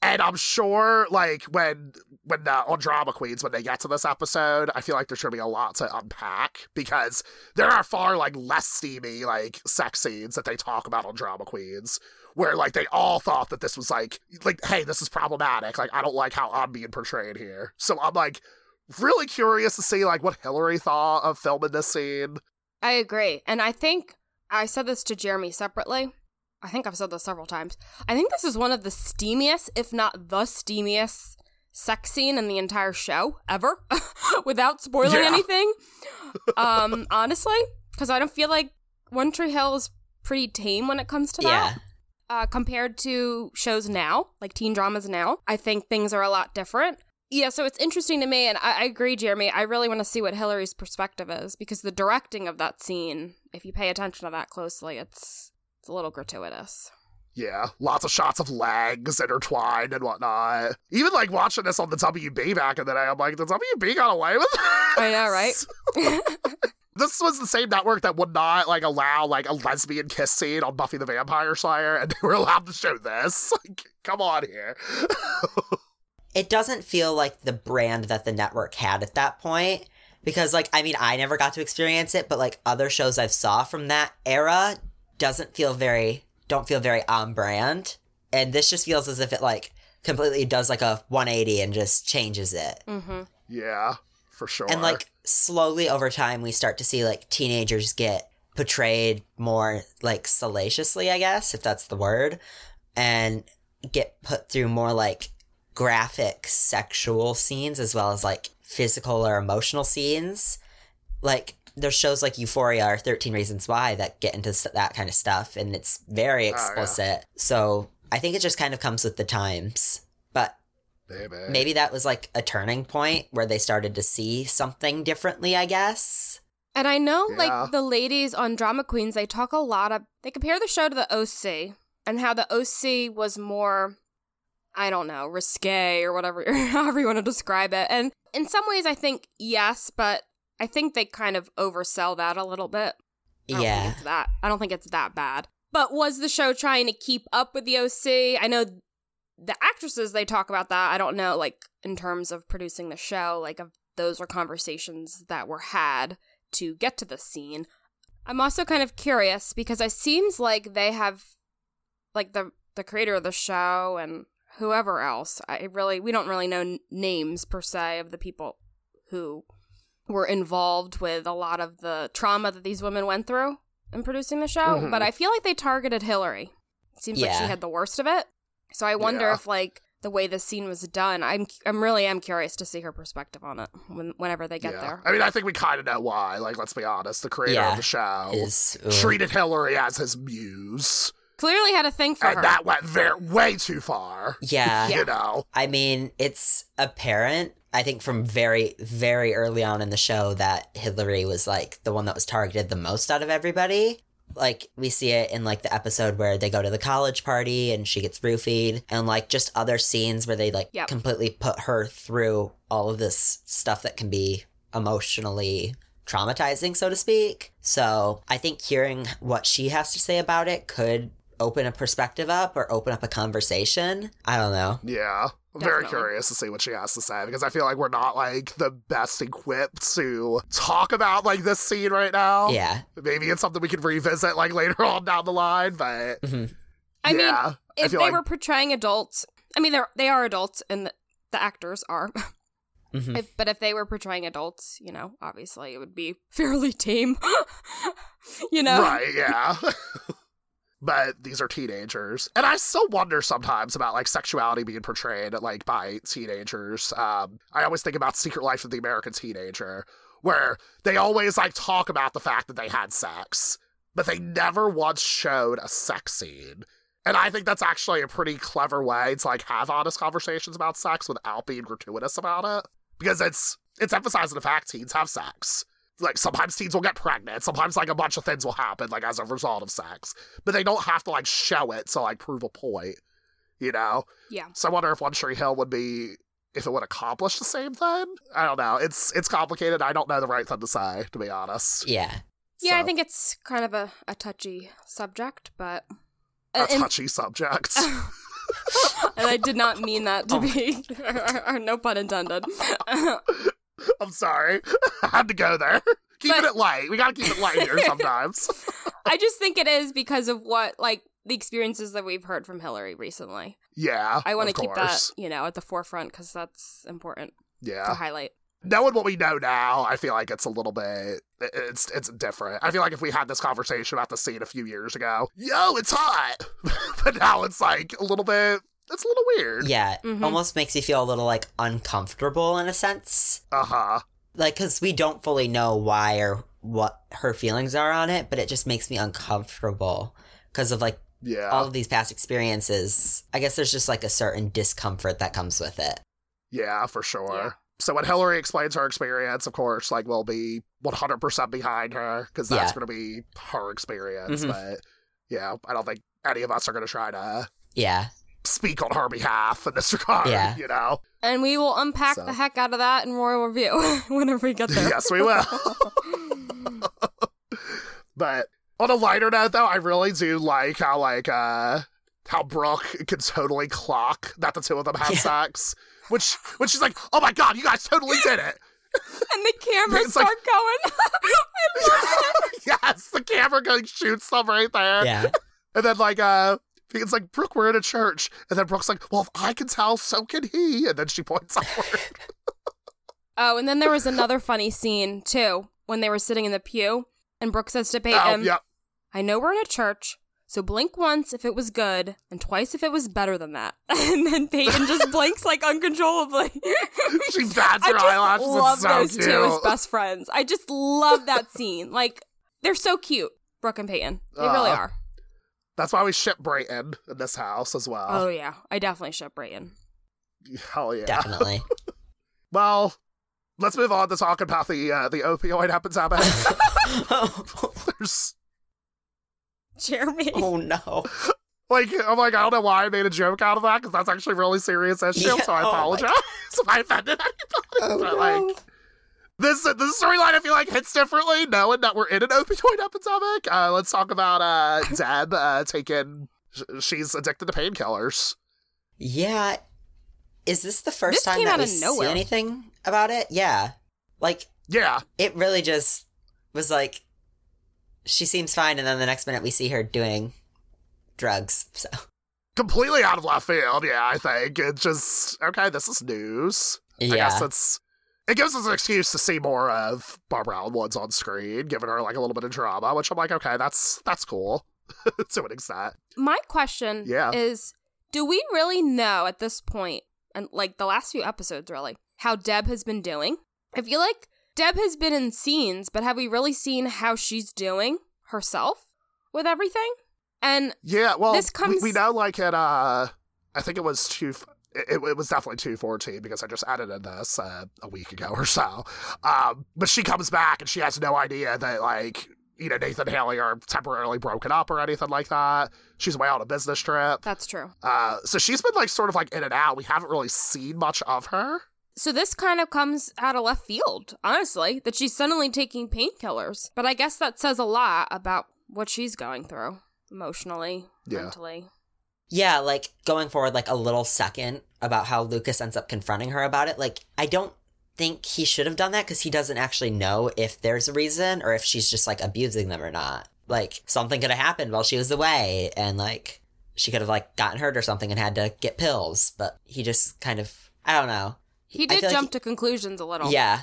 And I'm sure, like, when when uh, on Drama Queens, when they get to this episode, I feel like there's going to be a lot to unpack because there are far, like, less steamy, like, sex scenes that they talk about on Drama Queens where like they all thought that this was like like hey this is problematic like i don't like how i'm being portrayed here so i'm like really curious to see like what hilarie thought of filming this scene i agree and i think i said this to jeremy separately i think i've said this several times i think this is one of the steamiest if not the steamiest sex scene in the entire show ever without spoiling yeah. anything um honestly because i don't feel like one tree hill is pretty tame when it comes to that yeah uh, compared to shows now, like teen dramas now. I think things are a lot different. Yeah, so it's interesting to me, and I, I agree, Jeremy. I really want to see what Hilarie's perspective is because the directing of that scene, if you pay attention to that closely, it's it's a little gratuitous. Yeah, lots of shots of legs intertwined and whatnot. Even like watching this on the WB back in the day, I'm like, the WB got away with it. I know, right? This was the same network that would not like allow like a lesbian kiss scene on Buffy the Vampire Slayer, and they were allowed to show this. Like, come on here. It doesn't feel like the brand that the network had at that point because like i mean i never got to experience it but like other shows i've saw from that era doesn't feel very don't feel very on brand. And this just feels as if it like completely does like a 180 and just changes it. Mm-hmm. yeah for sure. And like slowly over time we start to see like teenagers get portrayed more like salaciously, I guess, if that's the word, and get put through more like graphic sexual scenes as well as like physical or emotional scenes. Like there's shows like Euphoria or 13 Reasons Why that get into that kind of stuff and it's very explicit. Oh, yeah. So I think it just kind of comes with the times. But Baby. Maybe that was like a turning point where they started to see something differently, I guess. And I know, yeah. like, the ladies on Drama Queens, they talk a lot of, they compare the show to the OC and how the OC was more, I don't know, risque or whatever, however you want to describe it. And in some ways, I think yes, but I think they kind of oversell that a little bit. I yeah. that. I don't think it's that bad. But was the show trying to keep up with the OC? I know the actresses they talk about that i don't know like in terms of producing the show like those were conversations that were had to get to the scene i'm also kind of curious because it seems like they have like the the creator of the show and whoever else i really we don't really know n- names per se of the people who were involved with a lot of the trauma that these women went through in producing the show mm-hmm. but i feel like they targeted hilarie it seems yeah. like she had the worst of it so I wonder yeah. if like the way the scene was done, I'm I'm really am curious to see her perspective on it when, whenever they get yeah. there. I mean, I think we kind of know why. Like, let's be honest, the creator yeah. of the show Is, treated Hilarie as his muse. Clearly had a thing for and her. that went very way too far. Yeah, you know. I mean, it's apparent. I think from very very early on in the show that Hilarie was like the one that was targeted the most out of everybody like we see it in like the episode where they go to the college party and she gets roofied and like just other scenes where they like yep. completely put her through all of this stuff that can be emotionally traumatizing so to speak so i think hearing what she has to say about it could open a perspective up or open up a conversation i don't know yeah I'm very curious to see what she has to say because I feel like we're not like the best equipped to talk about like this scene right now. Yeah. Maybe it's something we could revisit like later on down the line, but mm-hmm. I yeah, mean, if they like... were portraying adults, I mean, they're they are adults and the, the actors are. mm-hmm. if, but if they were portraying adults, you know, obviously it would be fairly tame. you know, right? Yeah. But these are teenagers. And i still wonder sometimes about like sexuality being portrayed like by teenagers. Um i always think about secret life of the american teenager where they always like talk about the fact that they had sex but they never once showed a sex scene. And i think that's actually a pretty clever way to like have honest conversations about sex without being gratuitous about it because it's it's emphasizing the fact teens have sex like sometimes teens will get pregnant, sometimes like a bunch of things will happen like as a result of sex, but they don't have to like show it to like prove a point, you know. Yeah. So I wonder if One Tree Hill would be if it would accomplish the same thing. I don't know. It's it's complicated. I don't know the right thing to say, to be honest. Yeah. Yeah, I think it's kind of a, a touchy subject, but. a and- touchy subject. and I did not mean that to Oh my- be, or no pun intended. I'm sorry. I had to go there. Keep But- it light. We gotta keep it light here sometimes. I just think it is because of what, like, the experiences that we've heard from Hilarie recently. yeah. I want to keep that, you know, at the forefront because that's important Yeah. to highlight. Knowing what we know now, I feel like it's a little bit it's it's different. I feel like if we had this conversation about the scene a few years ago, yo, it's hot. but now it's like a little bit it's a little weird. Yeah. Mhm. Almost makes you feel a little like uncomfortable in a sense. Uh-huh. Like, because we don't fully know why or what her feelings are on it, but it just makes me uncomfortable because of like Yeah. all of these past experiences. I guess there's just like a certain discomfort that comes with it. Yeah, for sure. Yeah. So when Hilarie explains her experience, of course, like we'll be 100% behind her because that's Yeah. going to be her experience. Mhm. But yeah, I don't think any of us are going to try to Yeah. Speak on her behalf in this regard. Yeah. You know? And we will unpack So. the heck out of that in Royal Review whenever we get there. yes, we will. but on a lighter note, though, I really do like how like uh how Brooke can totally clock that the two of them have Yeah. sex. Which, which she's like, oh my god, you guys totally did it. and the cameras It's like- start going. I love it. yes, the camera going shoots them right there. Yeah. And then like uh it's like Brooke, we're in a church, and then Brooke's like, "Well, if I can tell, so can he." And then she points upward. Oh, and then there was another funny scene too when they were sitting in the pew, and Brooke says to Peyton, oh, yeah, I know we're in a church, so blink once if it was good, and twice if it was better than that. And then Peyton just blinks like uncontrollably. she bats I her just eyelashes. love it's so those cute. two as best friends. I just love that scene. Like they're so cute, Brooke and Peyton. They really are. That's why we ship Brayton in this house as well. Oh yeah, I definitely ship Brayton. Hell yeah. Definitely. Well, let's move on to talking about the uh, the opioid epidemic. Oh. There's Jeremy. oh no. like I'm like I don't know why I made a joke out of that because that's actually really serious issue. Yeah, so I oh apologize if I offended anybody. Oh, but no. like this this storyline I feel like hits differently knowing that we're in an opioid epidemic. Uh, let's talk about uh, Deb uh, taking. She's addicted to painkillers. Yeah. Is this the first This time came that out we of see anything about it? Yeah. Like, Yeah, it really just was like, she seems fine, and then the next minute we see her doing drugs. So, completely out of left field. Yeah, I think it's just okay. This is news. I yeah. guess it's it gives us an excuse to see more of Barbara Alyn Woods on screen, giving her like a little bit of drama, which I'm like, okay, that's that's cool to an extent. My question Yeah. is do we really know at this point, and like the last few episodes really, how Deb has been doing? I feel like Deb has been in scenes, but have we really seen how she's doing herself with everything? And Yeah, well, This we, we comes- know like at uh, I think it was two. It, it was definitely two fourteen because I just edited this uh, a week ago or so. Um, but she comes back and she has no idea that like you know Nathan Haley are temporarily broken up or anything like that. She's away on a business trip. that's true. Uh, so she's been like sort of like in and out. We haven't really seen much of her. So this kind of comes out of left field, honestly, that she's suddenly taking painkillers. But I guess that says a lot about what she's going through emotionally, Yeah. mentally. Yeah, like going forward, like a little second about how Lucas ends up confronting her about it. Like, I don't think he should have done that because he doesn't actually know if there's a reason or if she's just like abusing them or not. Like, something could have happened while she was away, and like, she could have like gotten hurt or something and had to get pills, but he just kind of, I don't know. He did feel like jump to conclusions a little. Yeah.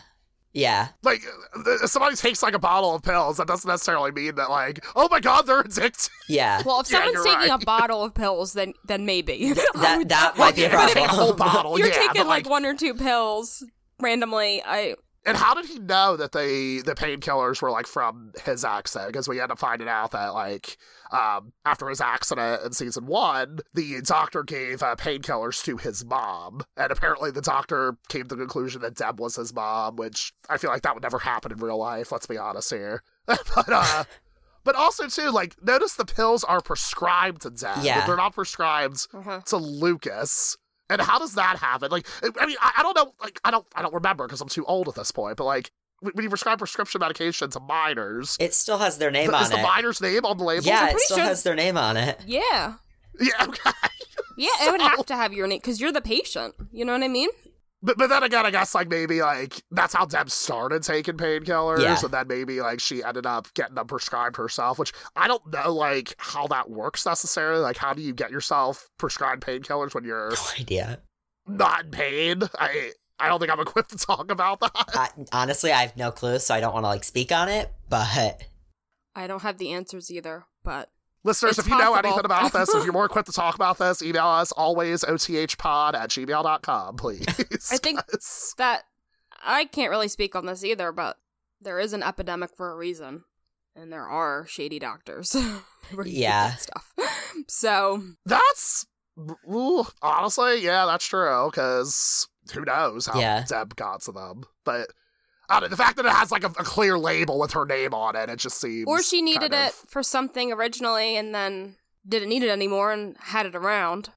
Yeah. Like uh, if somebody takes like a bottle of pills, that doesn't necessarily mean that like, oh my god, they're addicted. Yeah. Well, if Yeah, someone's you're taking right. a bottle of pills, then then maybe That- that might be a If you're problem. a whole bottle. You're yeah, taking but, like, one or two pills randomly. I And how did he know that they the painkillers were like from his accident? Because we end up finding out that like um, after his accident in season one, the doctor gave uh, painkillers to his mom, and apparently the doctor came to the conclusion that Deb was his mom, which I feel like that would never happen in real life. Let's be honest here. but uh, but also too, like notice the pills are prescribed to Deb, Yeah. but they're not prescribed Uh-huh. to Lucas. And how does that happen? Like, I mean, I, I don't know. Like, I don't, I don't remember because I'm too old at this point. But like, when when you prescribe prescription medication to minors, It still has their name is on the it. minor's name on the label? yeah, it still sure- has their name on it. Yeah. yeah. Okay. Yeah, it would have to have your name because you're the patient. You know what I mean? But but then again, I guess like maybe like that's how Deb started taking painkillers, Yeah. and then maybe like she ended up getting them prescribed herself. Which I don't know like how that works necessarily. Like, how do you get yourself prescribed painkillers when you're No idea. not in pain? I I don't think I'm equipped to talk about that. I, honestly, I have no clue, so I don't want to like speak on it. But I don't have the answers either, but Listeners, It's if you know anything about this, if you're more equipped to talk about this, email us always othpod at gmail.com, please. I think- that I can't really speak on this either, but there is an epidemic for a reason. And there are shady doctors. where you Yeah. get Stuff. So that's ooh, honestly, yeah, that's true. Because who knows how Yeah. Deb got to them? But I don't know, the fact that it has like a, a clear label with her name on it, it just seems. or she needed kind it of- for something originally and then didn't need it anymore and had it around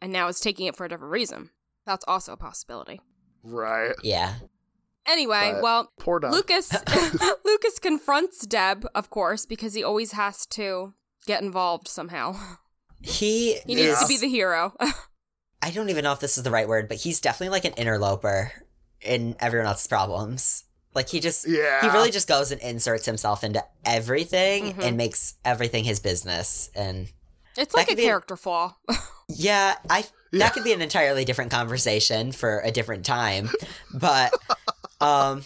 and now is taking it for a different reason. That's also a possibility. right. yeah, Anyway, But- well, Poor Deb. Lucas Lucas confronts Deb, of course, because he always has to get involved somehow. he He needs to be the hero. I don't even know if this is the right word, but he's definitely like an interloper in everyone else's problems. Like he just yeah. he really just goes and inserts himself into everything Mhm. and makes everything his business. And it's like a could be- character flaw. yeah, I Yeah. that could be an entirely different conversation for a different time. But um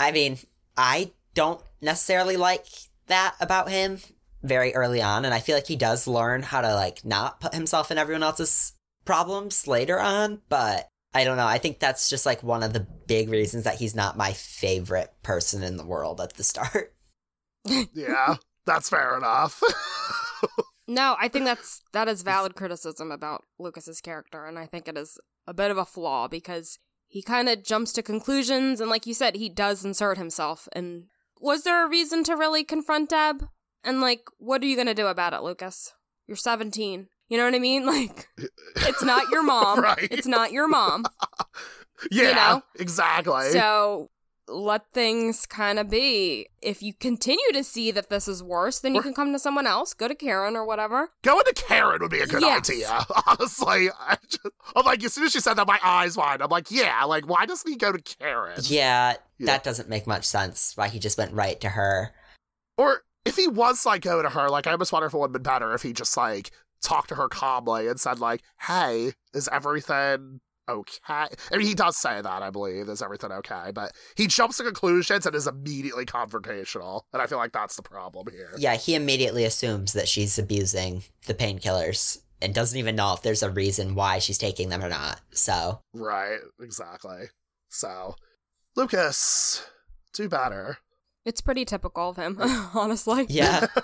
I mean, I don't necessarily like that about him very early on and I feel like he does learn how to like not put himself in everyone else's problems later on, but I don't know. I think that's just like one of the big reasons that he's not my favorite person in the world at the start. yeah, that's fair enough. no, I think that's that is valid criticism about Lucas's character, and I think it is a bit of a flaw because he kind of jumps to conclusions, and like you said, he does insert himself. And was there a reason to really confront Deb? And like, what are you gonna do about it, Lucas? You're 17. You know what I mean? Like, it's not your mom. Right. It's not your mom. yeah, know? exactly. So let things kind of be. If you continue to see that this is worse, then you Or- can come to someone else, go to Karen or whatever. Going to Karen would be a good Yes. idea. Honestly, I just, I'm like, as soon as she said that, my eyes wide. I'm like, yeah, like, why doesn't he go to Karen? Yeah, Yeah. that doesn't make much sense why he just went right to her. Or if he was like go to her, like, I almost wonder if it would have been better if he just like talked to her calmly and said like, "Hey, is everything okay?" I mean, he does say that, I believe, is everything okay? But he jumps to conclusions and is immediately confrontational, and I feel like that's the problem here. Yeah, he immediately assumes that she's abusing the painkillers and doesn't even know if there's a reason why she's taking them or not. So, Right, exactly. So, Lucas, do better. It's pretty typical of him, honestly. yeah.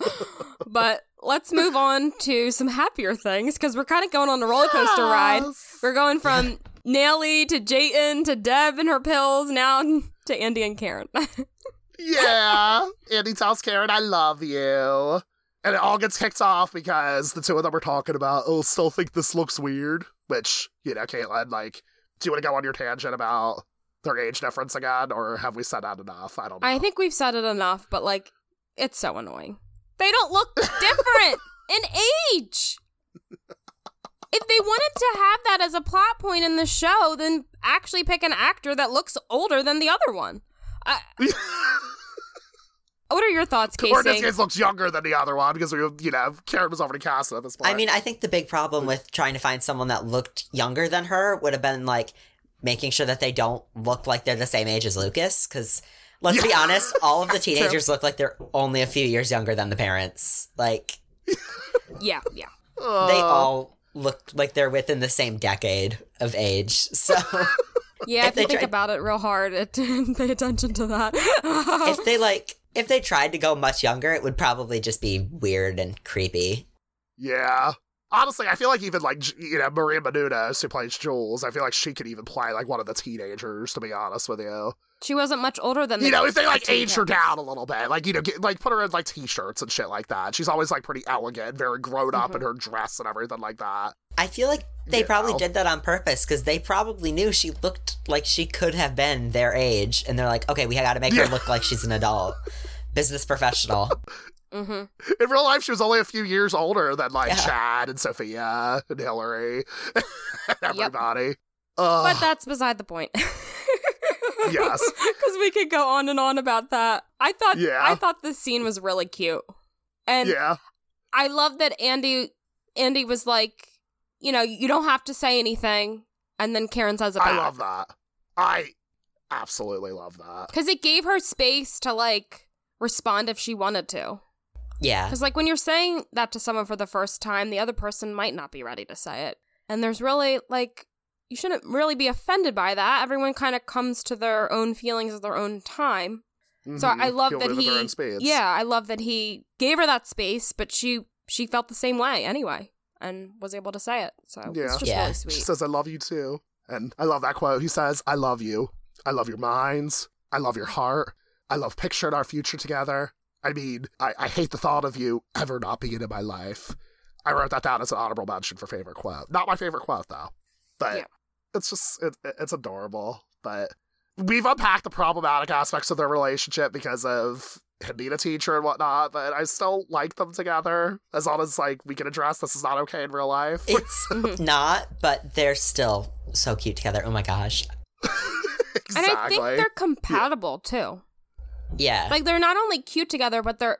But let's move on to some happier things because we're kind of going on a roller coaster ride. We're going from Naley to Jeyton to Deb and her pills now to Andy and Karen. yeah. Andy tells Karen, I love you. And it all gets kicked off because the two of them are talking about, oh, still think this looks weird. Which, you know, Caitlin, like, do you want to go on your tangent about their age difference again? Or have we said that enough? I don't know. I think we've said it enough, but like, it's so annoying. They don't look different in age. If they wanted to have that as a plot point in the show, then actually pick an actor that looks older than the other one. I, what are your thoughts, Casey? or in this case, looks younger than the other one because we, you know, Karen was already cast at this point. I mean, I think the big problem with trying to find someone that looked younger than her would have been like making sure that they don't look like they're the same age as Lucas. Because let's be honest, all of the teenagers look like they're only a few years younger than the parents. Like, yeah, yeah. Uh, they all look like they're within the same decade of age. So, Yeah, If if you they think tried- about it real hard, it pay attention to that. if they like, if they tried to go much younger, it would probably just be weird and creepy. Yeah. Honestly, I feel like even like you know Maria Menounos, who plays Jules, I feel like she could even play like one of the teenagers. To be honest with you, she wasn't much older than you know, if they like teen age her down a little bit, like you know, get, like put her in like t-shirts and shit like that. She's always like pretty elegant, very grown up in her dress and everything like that. I feel like they You probably know. did that on purpose because they probably knew she looked like she could have been their age, and they're like, okay, we got to make Yeah. her look like she's an adult, business professional. Mhm. In real life, she was only a few years older than like Yeah. Chad and Sophia and Hilarie, and everybody. Ugh. But that's beside the point. Yes. because we could go on and on about that. I thought, Yeah. I thought this scene was really cute, and yeah, I love that Andy, Andy was like, you know, you don't have to say anything, and then Karen says it I love that. I absolutely love that. because it gave her space to like respond if she wanted to. Yeah, Because, like, when you're saying that to someone for the first time, the other person might not be ready to say it. And there's really, like, you shouldn't really be offended by that. Everyone kind of comes to their own feelings at their own time. So Mhm. I love He'll that move at their he, own yeah, I love that he gave her that space, but she she felt the same way anyway, and was able to say it. So Yeah. it's just Yeah. really She says, I love you too. And I love that quote. He says, I love you. I love your minds. I love your heart. I love picturing our future together. I mean, I, I hate the thought of you ever not being in my life. I wrote that down as an honorable mention for favorite quote. Not my favorite quote, though. But Yeah. It's just, it, it's adorable. But we've unpacked the problematic aspects of their relationship because of him being a teacher and whatnot, but I still like them together as long as, like, we can address this is not okay in real life. it's not, but they're still so cute together. Oh my gosh, And. I think they're compatible too. yeah, Like they're not only cute together, but they're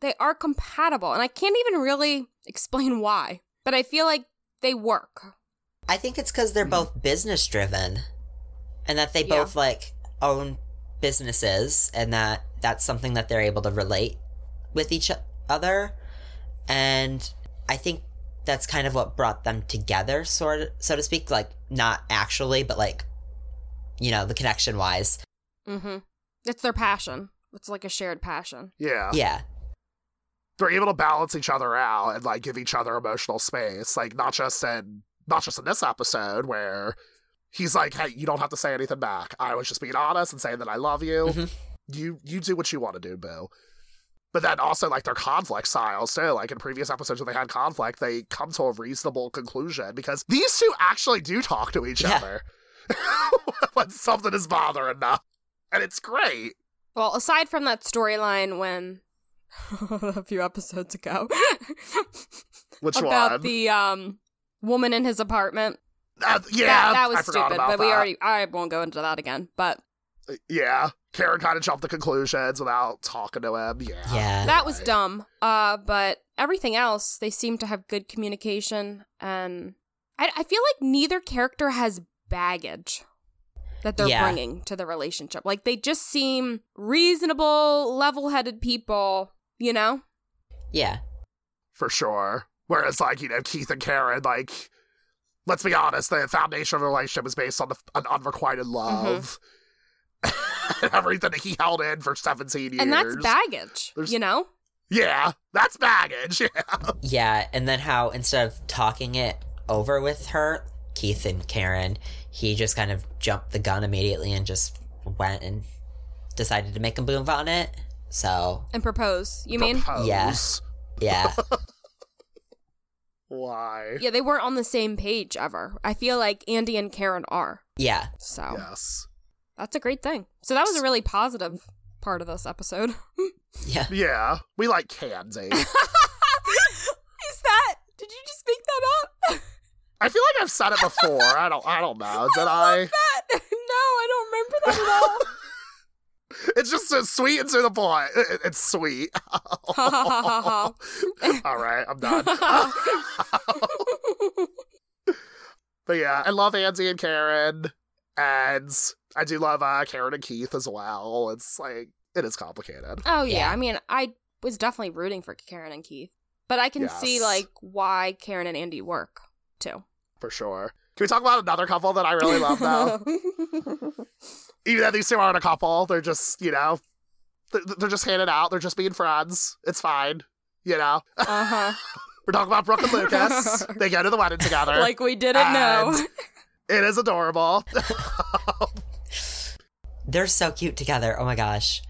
they are compatible. And I can't even really explain why. But I feel like they work. I think it's because they're both business driven, and that they Yeah. both like own businesses, and that that's something that they're able to relate with each other. And I think that's kind of what brought them together, sort of, so to speak. Like not actually, but like you know, the connection wise. Mm-hmm. It's their passion. It's like a shared passion. yeah. Yeah, They're able to balance each other out and like give each other emotional space. Like not just in not just in this episode where he's like, Hey, you don't have to say anything back. I was just being honest and saying that I love you. Mhm. You you do what you want to do, Boo. But then also like their conflict styles too. Like in previous episodes when they had conflict, they come to a reasonable conclusion because these two actually do talk to each Yeah. other when something is bothering them. And it's great. Well, aside from that storyline when a few episodes ago Which about one? the um woman in his apartment. Uh, yeah, that, that was I stupid, about but we that. already I won't go into that again. But Yeah, Karen kind of jumped to conclusions without talking to him. Yeah, Yeah. that was dumb. Uh but everything else, they seem to have good communication and I, I feel like neither character has baggage that they're Yeah. bringing to the relationship. Like they just seem reasonable, level-headed people, you know? yeah, for sure. Whereas, like you know, Keith and Karen, like, let's be honest, the foundation of the relationship is based on the, an unrequited mm-hmm. love. and Everything that he held in for seventeen years, And that's baggage, There's- you know? Yeah, that's baggage. Yeah, yeah. And then how instead of talking it over with her, Keith and Karen, he just kind of jumped the gun immediately and just went and decided to make a move on it. So And propose. You mean? Propose. Yeah. yeah, Why? Yeah, they weren't on the same page ever. I feel like Andy and Karen are. yeah, So Yes. that's a great thing. So that was a really positive part of this episode. yeah. Yeah, we like Candy. Eh? Is that? Did you just make that up? I feel like I've said it before. I don't. I don't know. Did I? That? No, I don't remember that at all. It's just so sweet and to the point. It- it- It's sweet. All right, I'm done. But yeah, I love Andy and Karen, and I do love uh, Karen and Keith as well. It's like it is complicated. oh yeah. Yeah. I mean, I was definitely rooting for Karen and Keith, but I can see like why Karen and Andy work too. for sure. Can we talk about another couple that I really love though? Even though these two aren't a couple, they're just you know, they're, they're just hanging out. They're just being friends. It's fine. You know. uh huh. We're talking about Brooke and Lucas. they go to the wedding together. Like we didn't know. It is adorable. They're so cute together. Oh my gosh.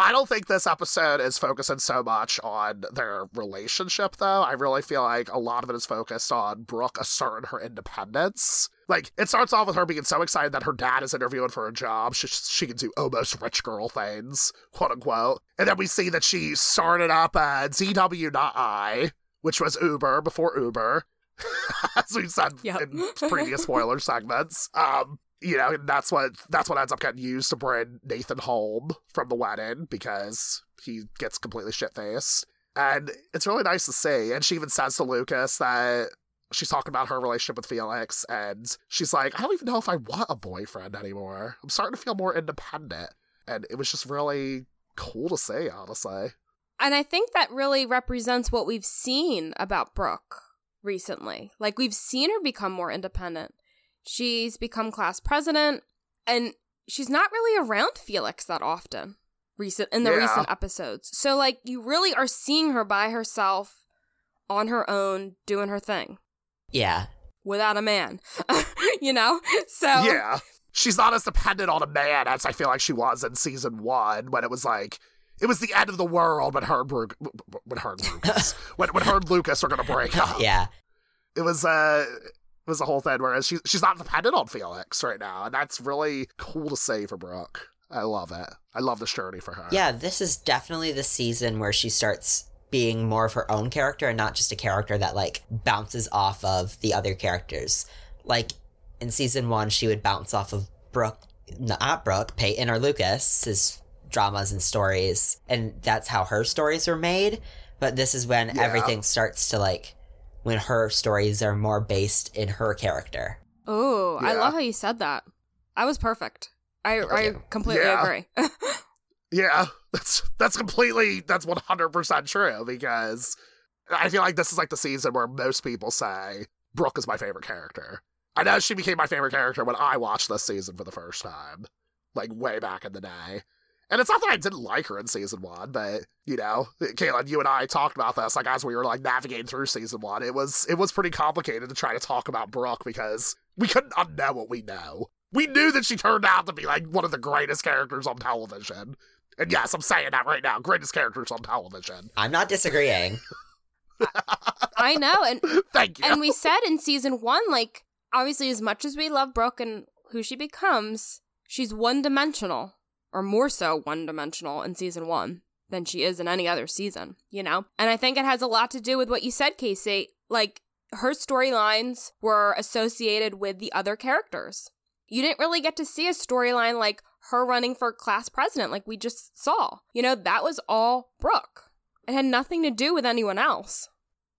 I don't think this episode is focusing so much on their relationship, though. I really feel like a lot of it is focused on Brooke asserting her independence. Like, it starts off with her being so excited that her dad is interviewing for a job. She, she can do almost rich girl things, quote unquote. And then we see that she started up at ZW Not I, which was Uber before Uber, as we've said Yep. in previous spoiler segments. Um, you know, that's what that's what ends up getting used to bring Nathan home from the wedding because he gets completely shit faced. And it's really nice to see. And she even says to Lucas that she's talking about her relationship with Felix, and she's like, I don't even know if I want a boyfriend anymore. I'm starting to feel more independent. And it was just really cool to see, honestly. And I think that really represents what we've seen about Brooke recently. Like we've seen her become more independent. She's become class president and she's not really around Felix that often recent in the Yeah. recent episodes. So like you really are seeing her by herself on her own doing her thing Yeah. without a man. you know? So Yeah. She's not as dependent on a man as I feel like she was in season one when it was like it was the end of the world when her Bru- when her Lucas when when her and Lucas were gonna break up. Yeah. It was uh it was a whole thing whereas she she's not dependent on Felix right now, and that's really cool to see for Brooke. I love it. I love this journey for her. Yeah, this is definitely the season where she starts being more of her own character and not just a character that like bounces off of the other characters. Like in season one, she would bounce off of Brooke, not Brooke, Peyton or Lucas's dramas and stories, and that's how her stories were made. But this is when Yeah. everything starts to like when her stories are more based in her character. Oh, I love how you said that. I was perfect. I I completely Yeah. agree. Yeah, that's that's completely that's one hundred percent true because I feel like this is like the season where most people say Brooke is my favorite character. I know she became my favorite character when I watched this season for the first time, like way back in the day. And it's not that I didn't like her in season one, but you know, Caitlin, you and I talked about this like as we were like navigating through season one. It was it was pretty complicated to try to talk about Brooke because we couldn't unknow what we know. We knew that she turned out to be like one of the greatest characters on television. And yes, I'm saying that right now. Greatest characters on television. I'm not disagreeing. I know, and Thank you. and we said in season one, like obviously, as much as we love Brooke and who she becomes, she's one dimensional, or more so one dimensional in season one than she is in any other season. You know, and I think it has a lot to do with what you said, Casey. Like her storylines were associated with the other characters. You didn't really get to see a storyline like her running for class president, like we just saw. You know, that was all Brooke. It had nothing to do with anyone else.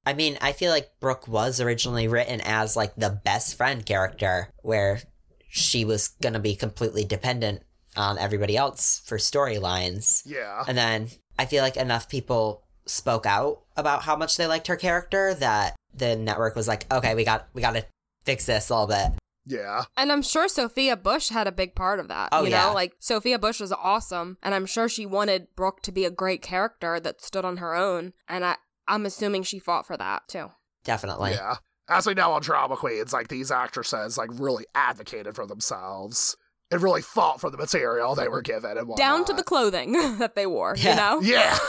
I mean, I feel like Brooke was originally written as like the best friend character, where she was gonna be completely dependent on everybody else for storylines. yeah. And then I feel like enough people spoke out about how much they liked her character that the network was like, okay, we got we got to fix this a little bit. Yeah. And I'm sure Sophia Bush had a big part of that. Oh, you yeah. know, like Sophia Bush was awesome, and I'm sure she wanted Brooke to be a great character that stood on her own. And I, I'm assuming she fought for that too. Definitely. Yeah. As we know on Drama Queens, like these actresses like really advocated for themselves and really fought for the material they were given and whatnot. Down to the clothing that they wore, Yeah. you know? Yeah.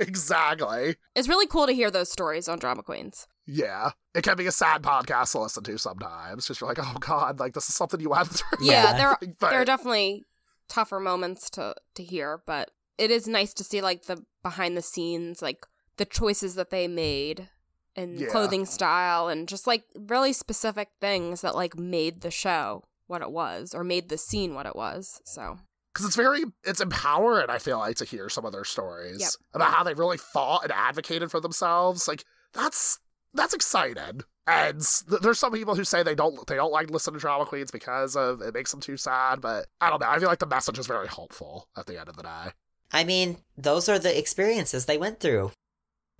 exactly. It's really cool to hear those stories on Drama Queens. Yeah. It can be a sad podcast to listen to sometimes. Just you're like, oh God, like this is something you went through. Yeah, Yeah. there are, But- there are definitely tougher moments to to hear, but it is nice to see like the behind the scenes, like the choices that they made and Yeah. clothing style and just like really specific things that like made the show what it was or made the scene what it was. So because it's very it's empowering i feel like to hear some of their stories Yep. about how they really fought and advocated for themselves like that's that's exciting and th- there's some people who say they don't they don't like listening to drama queens because of it makes them too sad but i don't know i feel like the message is very hopeful at the end of the day I mean, those are the experiences they went through.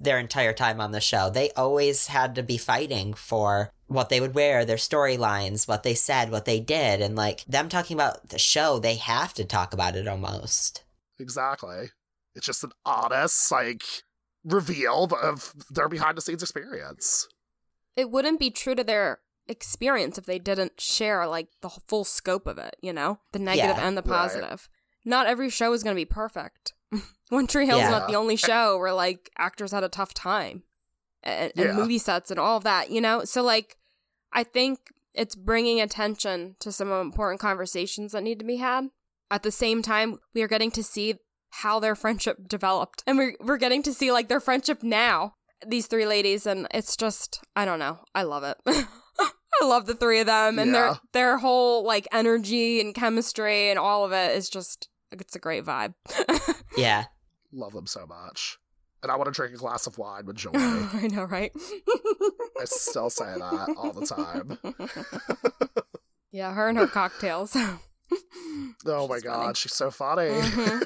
Their entire time on the show. They always had to be fighting for what they would wear, their storylines, what they said, what they did. And like them talking about the show, they have to talk about it almost. Exactly. It's just an honest, like, reveal of their behind the scenes experience. It wouldn't be true to their experience if they didn't share like the full scope of it, you know? The negative Yeah, and the right. positive. Not every show is going to be perfect. One Tree Hill's Yeah. not the only show where like actors had a tough time and, and Yeah. movie sets and all of that, you know? So like I think it's bringing attention to some important conversations that need to be had. At the same time, we are getting to see how their friendship developed. And we're we're getting to see like their friendship now. These three ladies and it's just I don't know. I love it. I love the three of them and Yeah. their their whole like energy and chemistry and all of it is just it's a great vibe. Yeah. Love them so much. And I want to drink a glass of wine with joy. I know, right? I still say that all the time. yeah, her and her cocktails. Oh my god, funny. she's so funny. Mhm.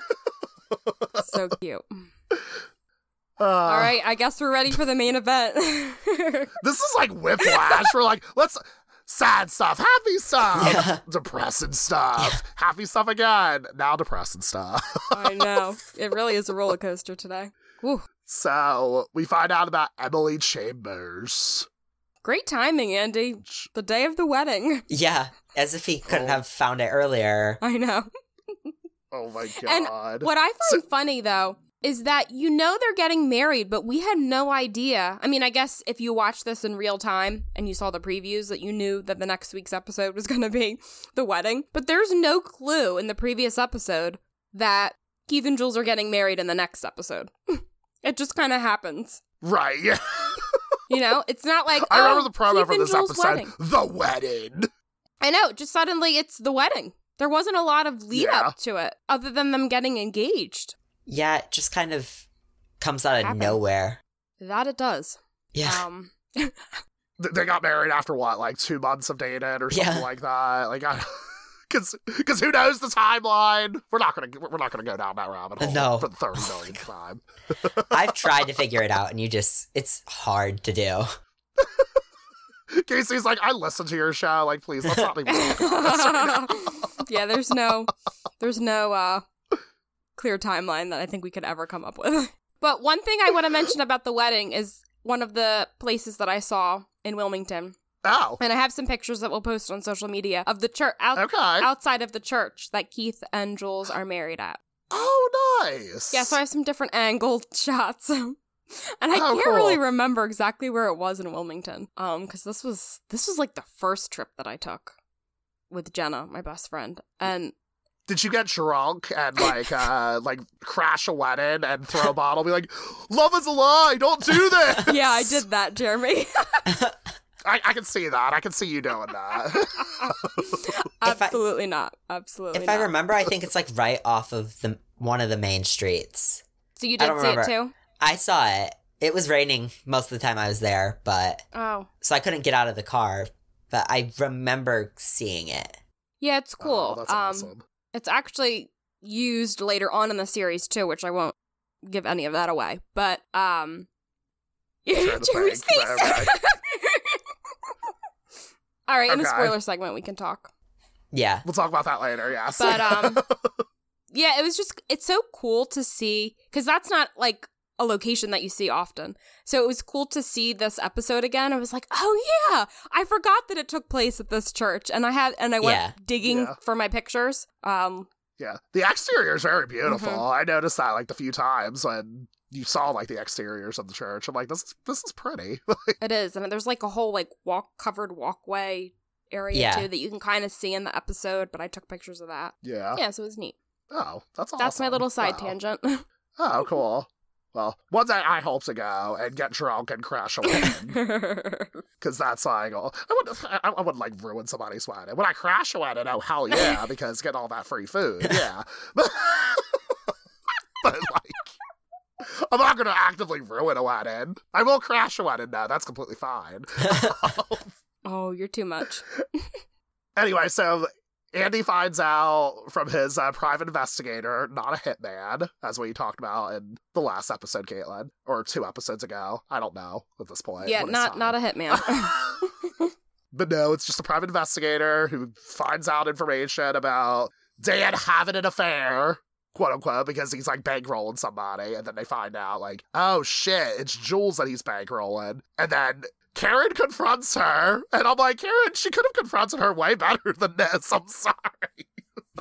so cute. Uh, All right, I guess we're ready for the main event. This is like whiplash. We're like, let's sad stuff, happy stuff, Yeah. depressing stuff, happy stuff again, now depressing stuff. I know. It really is a roller coaster today. Woo. So we find out about Emily Chambers. Great timing, Andy. The day of the wedding. Yeah. As if he couldn't Oh. have found it earlier. I know. Oh my god. And god. What I find funny though is that you know they're getting married, but we had no idea. I mean, I guess if you watched this in real time and you saw the previews that you knew that the next week's episode was going to be the wedding. But there's no clue in the previous episode that Keith and Jules are getting married in the next episode. it just kind of happens. right, yeah. You know, it's not like I remember oh, the promo Keith for this Jules' episode. Wedding. The wedding. I know, just suddenly it's the wedding. There wasn't a lot of lead Yeah. up to it other than them getting engaged. Yeah, it just kind of comes out of Happened. nowhere. That it does. Yeah. Um, They got married after what, like two months of dating or something Yeah. like that. Like, I, because because who knows the timeline? We're not gonna we're not gonna go down that rabbit hole No. for the thirty millionth time. I've tried to figure it out and you just it's hard to do. Casey's like, I listen to your show. Like, please, let's not even talk about this right yeah, there's no there's no uh clear timeline that I think we could ever come up with. But one thing I want to mention about the wedding is one of the places that I saw in Wilmington. Oh, And I have some pictures that we'll post on social media of the church out, okay. outside of the church that Keith and Jules are married at. Oh, nice. Yeah, so I have some different angled shots. and I Oh, can't really remember exactly where it was in Wilmington. Um, because this was this was like the first trip that I took with Jenna, my best friend. And Did you get drunk and like uh like crash a wedding and throw a bottle? Be like, love is a lie. Don't do this. yeah, I did that, Jeremy. I, I can see that. I can see you doing that. I- Absolutely not. Absolutely If not. I remember, I think it's like right off of the one of the main streets. so you did don't see it too? I saw it. It was raining most of the time I was there, but Oh. so I couldn't get out of the car. But I remember seeing it. Yeah, it's cool. Oh, that's um awesome. It's actually used later on in the series too, which I won't give any of that away. But um Trying Jeremy's face. but okay. All right, in the spoiler segment we can talk. Yeah, We'll talk about that later. Yes. But um yeah, it was just it's so cool to see cuz that's not like a location that you see often. So it was cool to see this episode again. I was like, "Oh yeah, I forgot that it took place at this church." And I had and I went Yeah. digging Yeah. for my pictures. Um yeah, the exterior is very beautiful. Mhm. I noticed that like the few times when you saw like the exteriors of the church. I'm like, this is this is pretty. It is, and there's like a whole like walk covered walkway area Yeah. too that you can kind of see in the episode. But I took pictures of that. yeah. Yeah, so it was neat. Oh, that's awesome. That's my little side Wow. tangent. Oh, cool. Well, one day I hope to go and get drunk and crash a wedding. Because that's like, oh, I would, I, I wouldn't like ruin somebody's wedding. When I crash a wedding, oh hell yeah, because get all that free food, yeah. But, but like, I'm not gonna actively ruin a wedding. I will crash a wedding though. That's completely fine. oh, you're too much. anyway, so Andy finds out from his uh, private investigator, not a hitman, as we talked about in the last episode, Caitlin, or two episodes ago. I don't know at this point. Yeah, not not a hitman. But no, it's just a private investigator who finds out information about Dan having an affair, quote unquote, because he's like bankrolling somebody. And then they find out, like, oh shit, it's Jules that he's bankrolling. And then Karen confronts her. And I'm like, Karen, she could have confronted her way better than this. I'm sorry.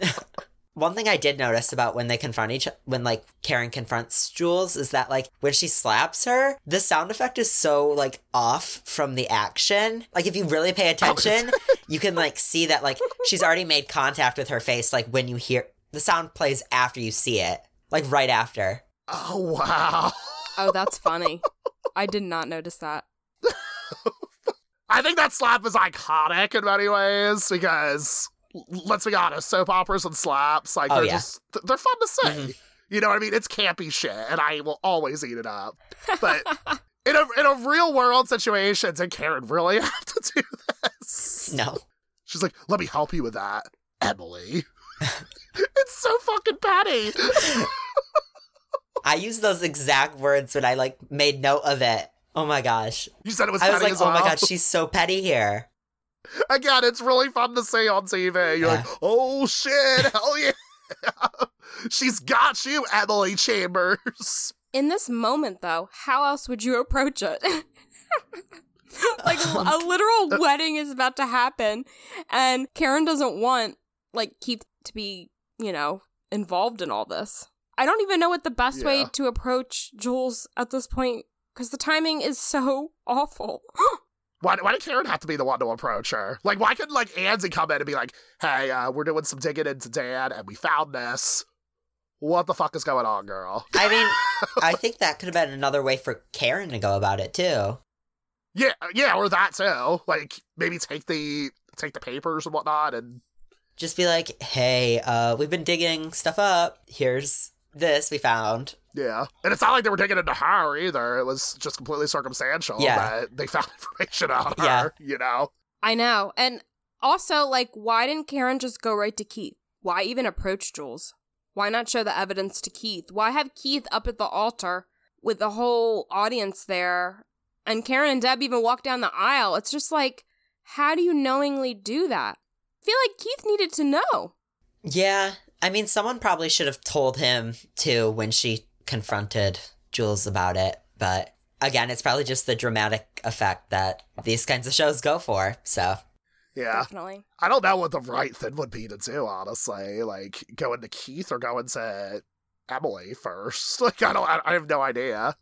One thing I did notice about when they confront each when like Karen confronts Jules is that like when she slaps her, the sound effect is so like off from the action. Like if you really pay oh, attention, you can like see that like she's already made contact with her face like when you hear the sound plays after you see it. Like right after. Oh, wow. oh, that's funny. I did not notice that. I think that slap is iconic in many ways because let's be honest, soap operas and slaps, like Oh, they're yeah. just they're fun to say. Mhm. You know what I mean? It's campy shit, and I will always eat it up. But in a in a real world situation, did Karen really have to do this? No. She's like, let me help you with that, Emily. it's so fucking petty. I used those exact words when I like made note of it. Oh my gosh. You said it was I was like, as oh my well. god, she's so petty here. Again, it's really fun to see on TV. You're like, oh shit, hell yeah. She's got you, Emily Chambers. In this moment, though, how else would you approach it? like a literal wedding is about to happen, and Karen doesn't want like Keith to be, you know, involved in all this. I don't even know what the best way to approach Jules at this point because the timing is so awful. Why, why did Karen have to be the one to approach her? Like, why couldn't, like, Andy come in and be like, hey, uh, we're doing some digging into Dan, and we found this. What the fuck is going on, girl? I mean, I think that could have been another way for Karen to go about it too. Yeah, yeah, or that too. Like, maybe take the take the papers and whatnot, and Just be like, hey, uh, we've been digging stuff up. Here's this we found. Yeah. And it's not like they were digging into her either. It was just completely circumstantial Yeah. that they found information on her, Yeah. you know? I know. And also, like, why didn't Karen just go right to Keith? Why even approach Jules? Why not show the evidence to Keith? Why have Keith up at the altar with the whole audience there and Karen and Deb even walk down the aisle? It's just like, how do you knowingly do that? I feel like Keith needed to know. Yeah, I mean, someone probably should have told him too when she confronted Jules about it. But again, it's probably just the dramatic effect that these kinds of shows go for. So Yeah. Definitely. I don't know what the right thing would be to do, honestly. Like, going to Keith or going to Emily first. Like, I don't, I, I have no idea.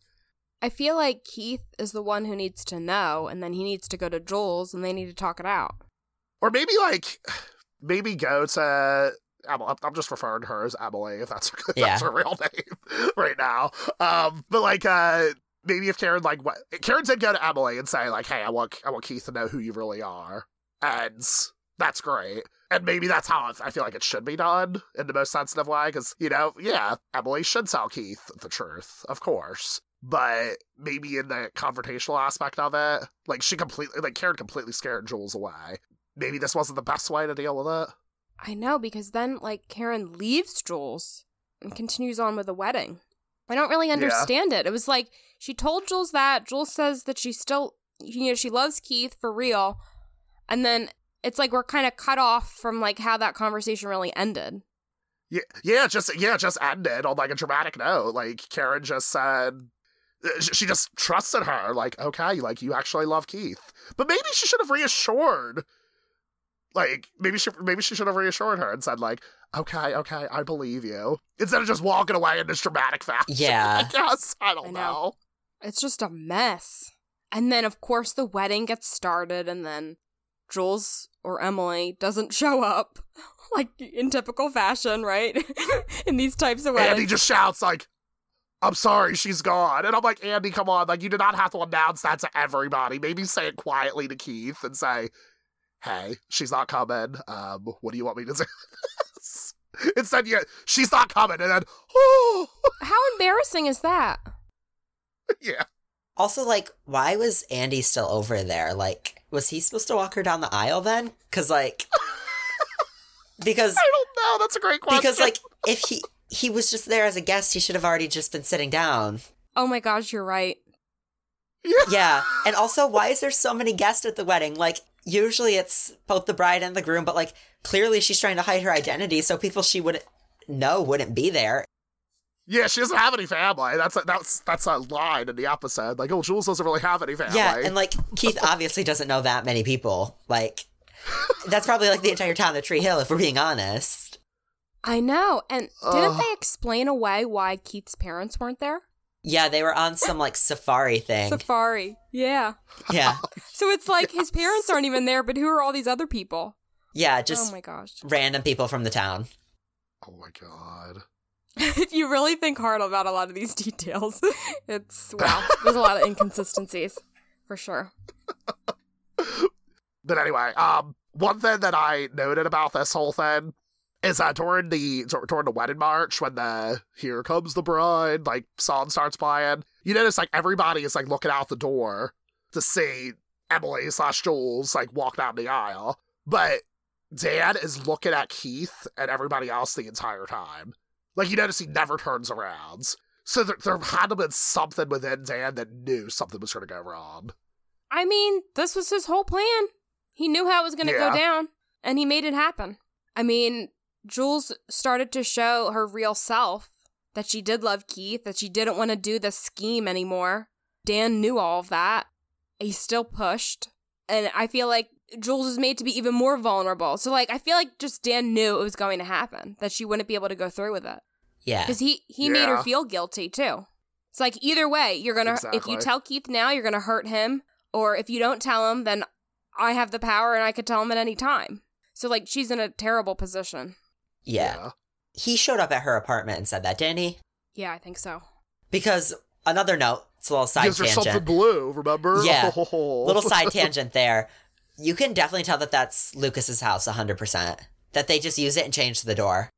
I feel like Keith is the one who needs to know, and then he needs to go to Jules and they need to talk it out. Or maybe, like, maybe go to. Emily. I'm- just referring to her as Emily, if that's, if Yeah. that's her real name right now. Um, but like, uh, maybe if Karen like what Karen did go to Emily and say like, "Hey, I want I want Keith to know who you really are," and that's great. And maybe that's how I feel like it should be done in the most sensitive way, because you know, yeah, Emily should tell Keith the truth, of course. But maybe in the confrontational aspect of it, like she completely, like Karen completely scared Jules away. Maybe this wasn't the best way to deal with it. I know, because then, like, Karen leaves Jules and continues on with the wedding. I don't really understand it. It was like she told Jules that. Jules says that she still, you know, she loves Keith for real. And then it's like we're kind of cut off from, like, how that conversation really ended. Yeah, yeah, just yeah, just ended on like a dramatic note. Like Karen just said, uh, she just trusted her. Like, okay, like you actually love Keith, but maybe she should have reassured. Like maybe she maybe she should have reassured her and said like, okay, okay, I believe you, instead of just walking away in this dramatic fashion. Yeah. I guess I don't I know. know. It's just a mess. And then, of course, the wedding gets started, and then Jules or Emily doesn't show up, like in typical fashion, right? in these types of weddings. Andy just shouts like, "I'm sorry, she's gone," and I'm like, Andy, come on, like you did not have to announce that to everybody. Maybe say it quietly to Keith and say, "Hey, she's not coming. Um, what do you want me to do?" Instead, yeah, she's not coming, and then, oh, How embarrassing is that? yeah, Also, like, why was Andy still over there? Like, was he supposed to walk her down the aisle then? Because, like, because I don't know. That's a great question. because like if he he was just there as a guest, he should have already just been sitting down. Oh my gosh, you're right. Yeah, and also why is there so many guests at the wedding? Like usually it's both the bride and the groom, but like clearly she's trying to hide her identity, so people she wouldn't know wouldn't be there. yeah, she doesn't have any family. That's a, that's that's a line in the episode. Like, oh, Jules doesn't really have any family. Yeah, and like Keith obviously doesn't know that many people. Like that's probably like the entire town of Tree Hill, if we're being honest. I know. And didn't Ugh. they explain away why Keith's parents weren't there? Yeah, they were on some like safari thing. Safari. Yeah. Yeah, So it's like his parents aren't even there, but who are all these other people? yeah, just oh just my gosh. random people from the town. oh my god. if you really think hard about a lot of these details, it's wow. There's a lot of inconsistencies for sure. But anyway, um, one thing that I noted about this whole thing is that during the during the wedding march, when the "Here Comes the Bride" like song starts playing, you notice like everybody is like looking out the door to see Emily slash Jules like walk down the aisle, but Dan is looking at Keith and everybody else the entire time. Like you notice he never turns around. So there, there had to have been something within Dan that knew something was going to go wrong. I mean, this was his whole plan. He knew how it was going to Yeah. go down, and he made it happen. I mean, Jules started to show her real self that she did love Keith, that she didn't want to do the scheme anymore. Dan knew all of that. He still pushed. And I feel like Jules was made to be even more vulnerable. So, like, I feel like just Dan knew it was going to happen, that she wouldn't be able to go through with it. Yeah, Because he, he made her feel guilty, too. It's like, either way, you're going to, if you tell Keith now, you're going to hurt him. Or if you don't tell him, then I have the power and I could tell him at any time. So, like, she's in a terrible position. Yeah. He showed up at her apartment and said that, didn't he? Yeah, I think so. Because another note, it's a little side Gives her something tangent. blue, remember? Yeah. Oh. little side tangent there. You can definitely tell that that's Lucas's house 100%. That they just use it and change the door.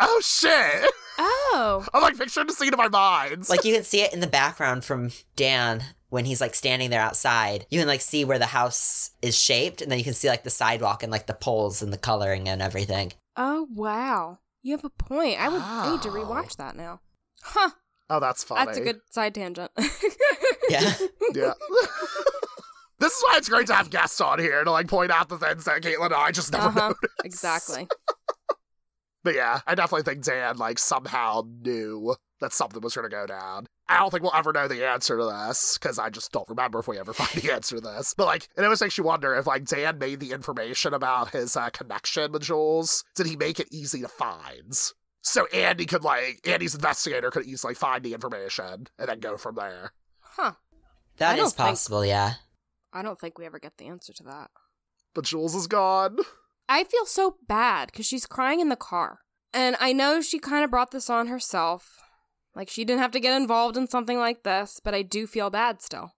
Oh shit! Oh. I'm like picturing the scene in my mind. Like you can see it in the background from Dan when he's like standing there outside. You can like see where the house is shaped and then you can see like the sidewalk and like the poles and the coloring and everything. Oh, wow. You have a point. I would need to Wow. rewatch that now. Huh. oh, that's funny. That's a good side tangent. Yeah. Yeah. this is why it's great to have guests on here to like point out the things that Caitlin and I just never uh-huh. noticed. Exactly. But yeah, I definitely think Dan like somehow knew that something was going to go down. I don't think we'll ever know the answer to this because I just don't remember if we ever find the answer to this. But like, it always makes you wonder if like Dan made the information about his uh, connection with Jules, did he make it easy to find? So Andy could like Andy's investigator could easily find the information and then go from there. Huh. That I don't think- possible, yeah. I don't think we ever get the answer to that. But Jules is gone. I feel so bad because she's crying in the car. And I know she kind of brought this on herself. Like, she didn't have to get involved in something like this, but I do feel bad still.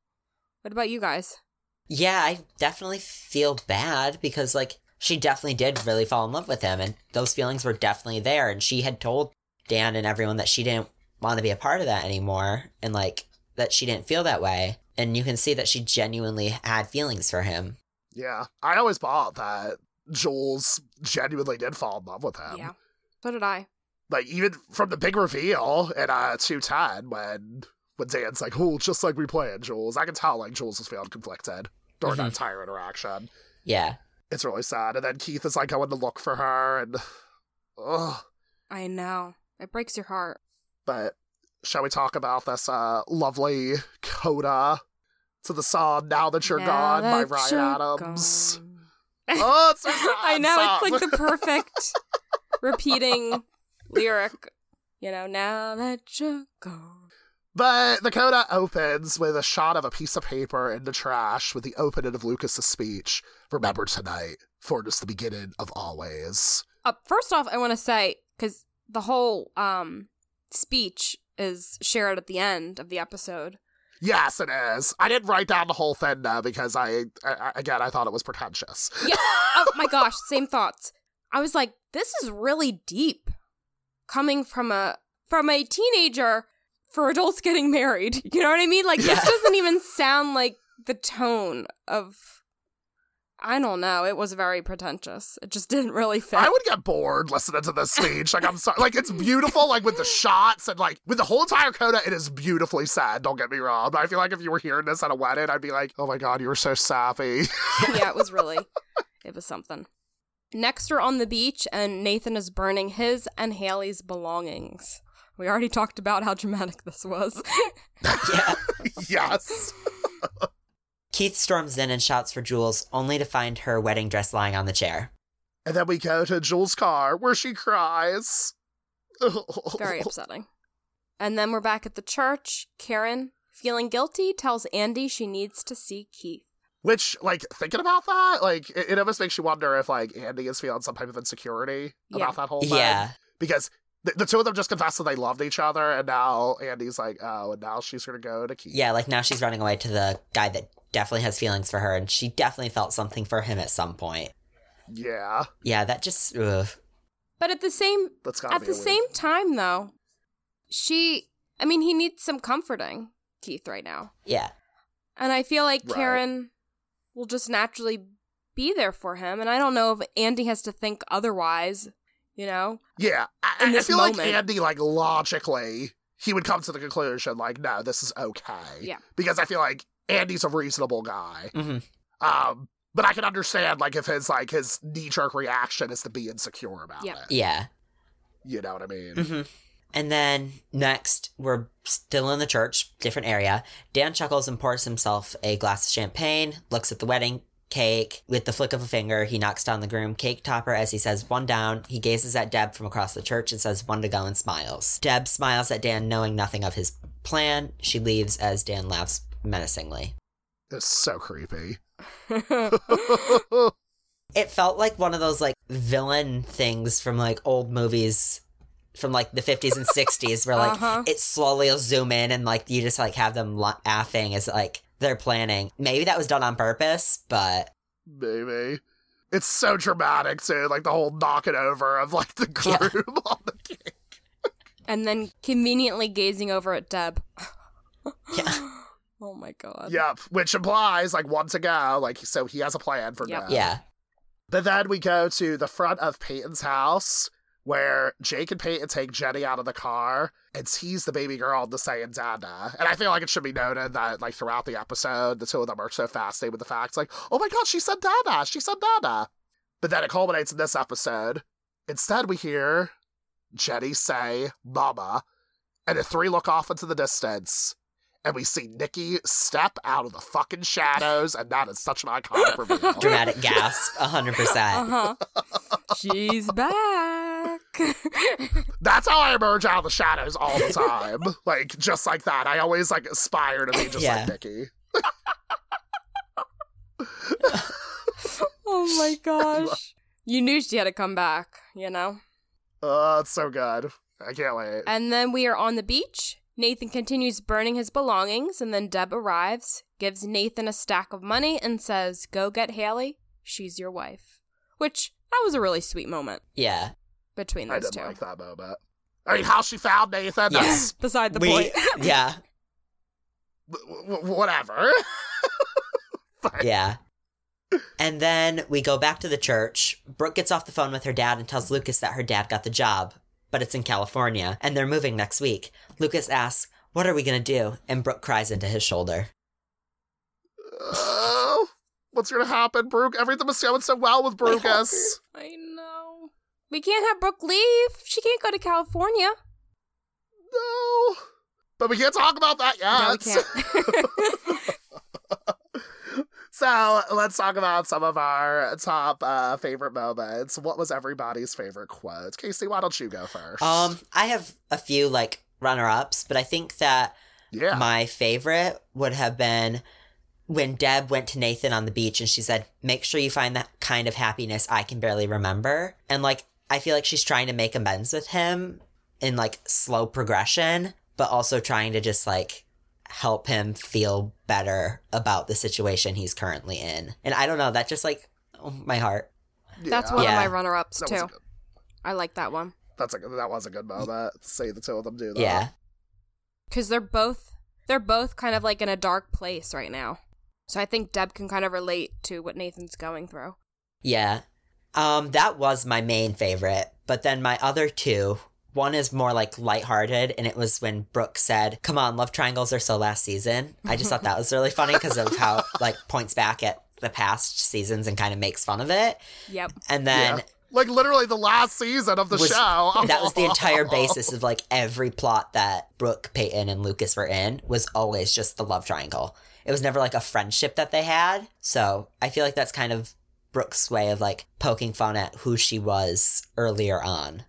What about you guys? Yeah, I definitely feel bad because like she definitely did really fall in love with him and those feelings were definitely there and she had told Dan and everyone that she didn't want to be a part of that anymore and like that she didn't feel that way and you can see that she genuinely had feelings for him. Yeah, I always thought that Jules genuinely did fall in love with him. yeah. So did I. like even from the big reveal in uh 210 when when Dan's like, oh, just like we planned, Jules. I can tell like Jules was feeling conflicted during Mhm. that entire interaction. Yeah. It's really sad. And then Keith is like going to look for her and ugh. I know. It breaks your heart. But shall we talk about this uh lovely coda to the song Now That You're Now Gone by Ryan you're Adams? gone. Oh, it's so. I know Stop. it's like the perfect repeating lyric. You know, now that you're gone. But the coda opens with a shot of a piece of paper in the trash with the opening of Lucas's speech. Remember tonight, for it is the beginning of always. Uh, first off, I want to say because the whole um speech is shared at the end of the episode. Yes, it is. I didn't write down the whole thing though because I, I again I thought it was pretentious. Yeah. oh my gosh, same thoughts. I was like, this is really deep, coming from a from a teenager for adults getting married. You know what I mean? Like Yeah. this doesn't even sound like the tone of I don't know. It was very pretentious. It just didn't really fit. I would get bored listening to this speech. Like, I'm sorry. Like, it's beautiful, like, with the shots and, like, with the whole entire coda, it is beautifully sad. Don't get me wrong. But I feel like if you were hearing this at a wedding, I'd be like, oh my God, you were so sappy. yeah, it was really, it was something. Next, we're on the beach, and Nathan is burning his and Haley's belongings. We already talked about how dramatic this was. Yeah. yes. Keith storms in and shouts for Jules, only to find her wedding dress lying on the chair. And then we go to Jules' car where she cries. Very upsetting. And then we're back at the church. Karen, feeling guilty, tells Andy she needs to see Keith. Which, like, thinking about that, like, it, it almost makes you wonder if, like, Andy is feeling some type of insecurity Yeah. about that whole thing. Yeah. Because the, the two of them just confessed that they loved each other, and now Andy's like, oh, and now she's gonna go to Keith. Yeah, like now she's running away to the guy that definitely has feelings for her, and she definitely felt something for him at some point. Yeah. Yeah, that just. Ugh. But at the same That's at the weird- same time though, she I mean he needs some comforting, Keith, right now. Yeah. And I feel like Right. Karen will just naturally be there for him. And I don't know if Andy has to think otherwise, you know? Yeah. I, in I this feel like moment. Andy, like, logically, he would come to the conclusion, like, no, this is okay. Yeah. Because I feel like Andy's a reasonable guy. hmm Um, but I can understand, like, if his, like, his knee-jerk reaction is to be insecure about Yeah. it. Yeah. You know what I mean? hmm And then next, we're still in the church, different area. Dan chuckles and pours himself a glass of champagne, looks at the wedding cake. With the flick of a finger, he knocks down the groom cake topper as he says one down. He gazes at Deb from across the church and says one to go and smiles. Deb smiles at Dan, knowing nothing of his plan. She leaves as Dan laughs menacingly. It's so creepy. It felt like one of those like villain things from like old movies from like the 50s and 60s where like Uh-huh. it slowly will zoom in and like you just like have them laughing as like they're planning. Maybe that was done on purpose, but Maybe. It's so dramatic, too. Like, the whole knocking over of, like, the Yeah. groom on the cake. and then conveniently gazing over at Deb. Yeah. Oh my god. Yep. Which implies, like, one to go. Like, so he has a plan for Yep. Deb. yeah. But then we go to the front of Peyton's house where Jake and Peyton take Jenny out of the car and tease the baby girl into saying Dada. And I feel like it should be noted that, like, throughout the episode, the two of them are so fascinated with the facts, like, oh my god, she said Dada, she said Dada. But then it culminates in this episode. Instead, we hear Jenny say Mama, and the three look off into the distance. And we see Nikki step out of the fucking shadows, and that is such an iconic reveal. Dramatic gasp, 100%. Uh huh. She's back. That's how I emerge out of the shadows all the time. like just like that. I always like aspire to be just Yeah. like Nikki. oh my gosh. You knew she had to come back, you know? Oh, it's so good. I can't wait. And then we are on the beach. Nathan continues burning his belongings, and then Deb arrives, gives Nathan a stack of money, and says, Go get Haley. She's your wife. Which, that was a really sweet moment Yeah. between those I those didn't two. like that moment. I mean, how she found Nathan, Yeah. that's Beside the we, point. yeah. w- w- whatever. Yeah. And then we go back to the church. Brooke gets off the phone with her dad and tells Lucas that her dad got the job, but it's in California and they're moving next week. Lucas asks, What are we going to do? And Brooke cries into his shoulder. Oh, what's gonna happen, Brooke? Everything was going so well with Brucas. I know. We can't have Brooke leave. She can't go to California. No. But we can't talk about that yet. No, we can't. So let's talk about some of our top uh, favorite moments. What was everybody's favorite quote? Casey, why don't you go first? Um, I have a few like runner ups, but I think that yeah, my favorite would have been when Deb went to Nathan on the beach and she said, Make sure you find that kind of happiness I can barely remember. And like, I feel like she's trying to make amends with him in like slow progression, but also trying to just like help him feel better about the situation he's currently in. And I don't know, that just like, oh, my heart. That's one Yeah. of my runner ups, That too. good- I like that one. That's a good, that was a good moment. to See the two of them do that. Yeah. Because they're both. They're both kind of like in a dark place right now. So I think Deb can kind of relate to what Nathan's going through. Yeah. Um, that was my main favorite. But then my other two, one is more like lighthearted, and it was when Brooke said, Come on, love triangles are so last season. I just thought that was really funny because of how like points back at the past seasons and kind of makes fun of it. Yep. And then Yeah. Like literally the last season of the was- show. that was the entire basis of like every plot that Brooke, Peyton, and Lucas were in was always just the love triangle. It was never like a friendship that they had. So I feel like that's kind of Brooke's way of like poking fun at who she was earlier on.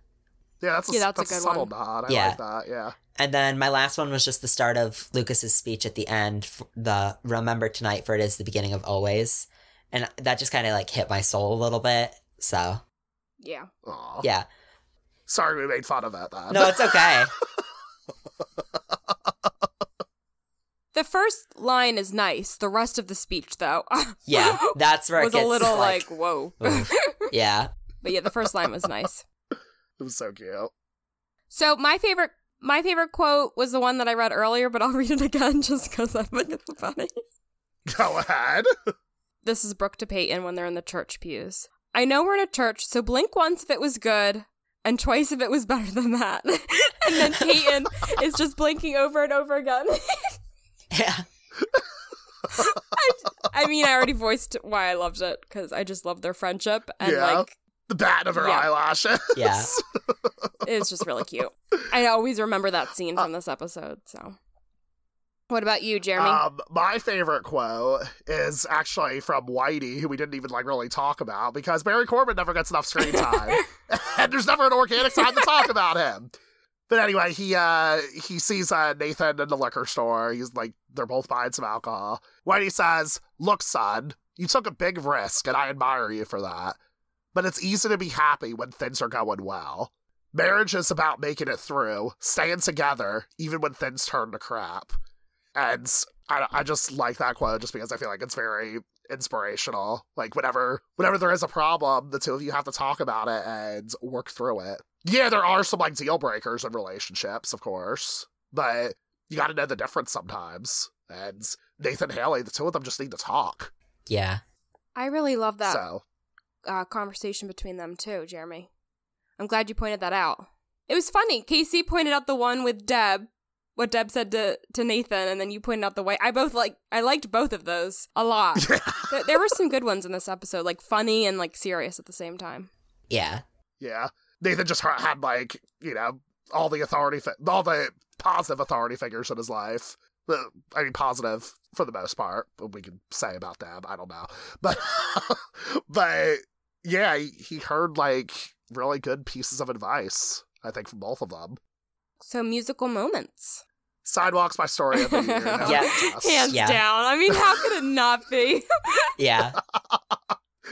Yeah, that's a, Yeah, that's a that's a, good subtle one. nod. I Yeah. like that. Yeah. And then my last one was just the start of Lucas's speech at the end, the remember tonight for it is the beginning of always. And that just kind of like hit my soul a little bit. So, Yeah. Aw. yeah. Sorry we made fun of that. then. No, it's okay. The first line is nice. The rest of the speech, though, Yeah, that's where was it gets a little like, like, whoa. yeah. but yeah, the first line was nice. It was so cute. So my favorite, my favorite quote was the one that I read earlier, but I'll read it again just because I think it's funny. Go ahead. This is Brooke to Peyton when they're in the church pews. I know we're in a church, so blink once if it was good, and twice if it was better than that. and then Peyton is just blinking over and over again. Yeah. I mean, I already voiced why I loved it because I just love their friendship and Yeah. like The bat of her Yeah. eyelashes. Yeah. it's just really cute. I always remember that scene from this episode. So, what about you, Jeremy? Um, my favorite quote is actually from Whitey, who we didn't even like really talk about because Barry Corbin never gets enough screen time, and there's never an organic time to talk about him. But anyway, he uh he sees uh, Nathan in the liquor store. He's like, they're both buying some alcohol. Whitey says, "Look, son, you took a big risk, and I admire you for that. But it's easy to be happy when things are going well. Marriage is about making it through, staying together, even when things turn to crap." And I, I just like that quote just because I feel like it's very inspirational. Like whenever whenever there is a problem, the two of you have to talk about it and work through it. Yeah, there are some like deal breakers in relationships, of course, but you got to know the difference sometimes. And Nathan Haley, the two of them just need to talk. Yeah. I really love that So uh, conversation between them too, Jeremy. I'm glad you pointed that out. It was funny. Casey pointed out the one with Deb, what Deb said to, to Nathan, and then you pointed out the way. I both like. I liked both of those a lot. there, there were some good ones in this episode, like funny and like serious at the same time. Yeah. yeah, Nathan just had like you know all the authority, fi- all the positive authority figures in his life. Uh, I mean, positive for the most part. What we can say about them, I don't know, but but yeah, he, he heard like really good pieces of advice. I think from both of them. So musical moments. Sidewalks, my story of the year. no Yeah. contest. Hands Yeah. down. I mean, how could it not be? Yeah.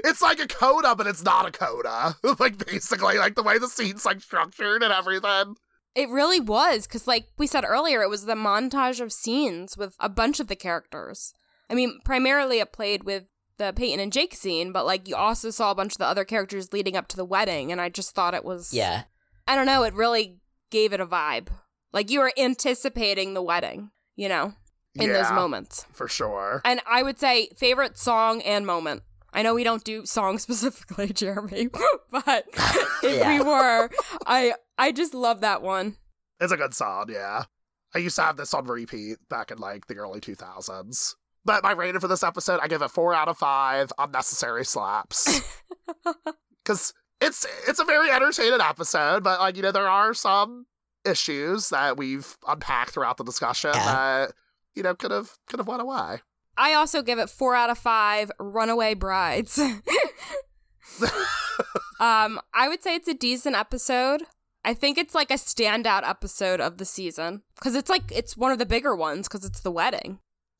It's like a coda, but it's not a coda. like basically, like the way the scene's like structured and everything. It really was, because, like we said earlier, it was the montage of scenes with a bunch of the characters. I mean, primarily it played with the Peyton and Jake scene, but, like, you also saw a bunch of the other characters leading up to the wedding, and I just thought it was. Yeah. I don't know, it really gave it a vibe. Like, you were anticipating the wedding, you know, in those moments. for sure. And I would say favorite song and moment. I know we don't do songs specifically, Jeremy, but if Yeah. we were, I I just love that one. It's a good song, yeah. I used to have this on repeat back in like the early 2000s. But my rating for this episode, I give it four out of five unnecessary slaps. Because it's it's a very entertaining episode, but like you know there are some issues that we've unpacked throughout the discussion Yeah. that you know could have could have went away. I also give it four out of five runaway brides. um, I would say it's a decent episode. I think it's like a standout episode of the season because it's like it's one of the bigger ones because it's the wedding.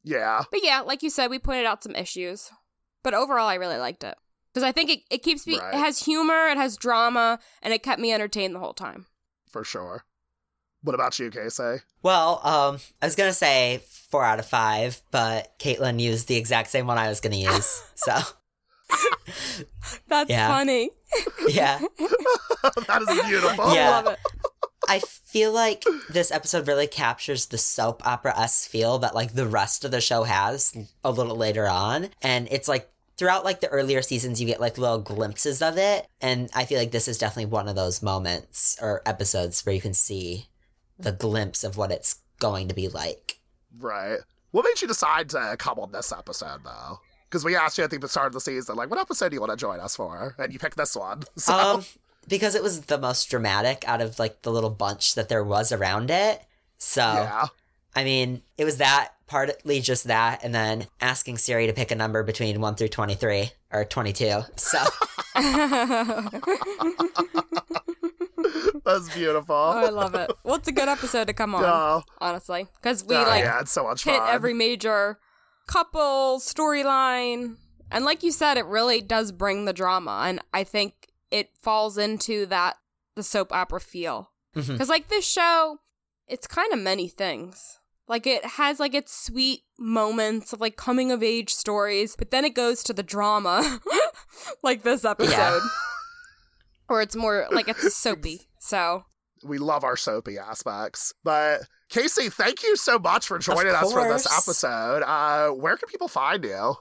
Yeah, But yeah, like you said, we pointed out some issues, but overall, I really liked it because I think it, it keeps me. Right. It has humor, it has drama, and it kept me entertained the whole time. for sure. What about you, Casey? Well, um, I was gonna say four out of five, but Caitlin used the exact same one I was gonna use. So That's Yeah. funny. yeah. that is beautiful. I Yeah. love it. I feel like this episode really captures the soap opera s feel that like the rest of the show has a little later on, and it's like throughout like the earlier seasons you get like little glimpses of it, and I feel like this is definitely one of those moments or episodes where you can see the glimpse of what it's going to be like. Right. What made you decide to come on this episode, though? Because we asked you at the start of the season, like, what episode do you want to join us for? And you picked this one. So, Um, because it was the most dramatic out of like the little bunch that there was around it. So yeah. I mean, it was that partly just that, and then asking Siri to pick a number between one through twenty three or twenty two. So That's beautiful. Oh, I love it. Well, it's a good episode to come on, Yeah. honestly, because we Oh, like yeah, it's so much hit fun. every major couple storyline, and like you said, it really does bring the drama, and I think it falls into that the soap opera feel. Because like this show, it's kind of many things. Like it has like its sweet moments of like coming of age stories, but then it goes to the drama, like this episode, or it's more like it's soapy. So we love our soapy aspects. But Casey, thank you so much for joining us for this episode. Uh, where can people find you?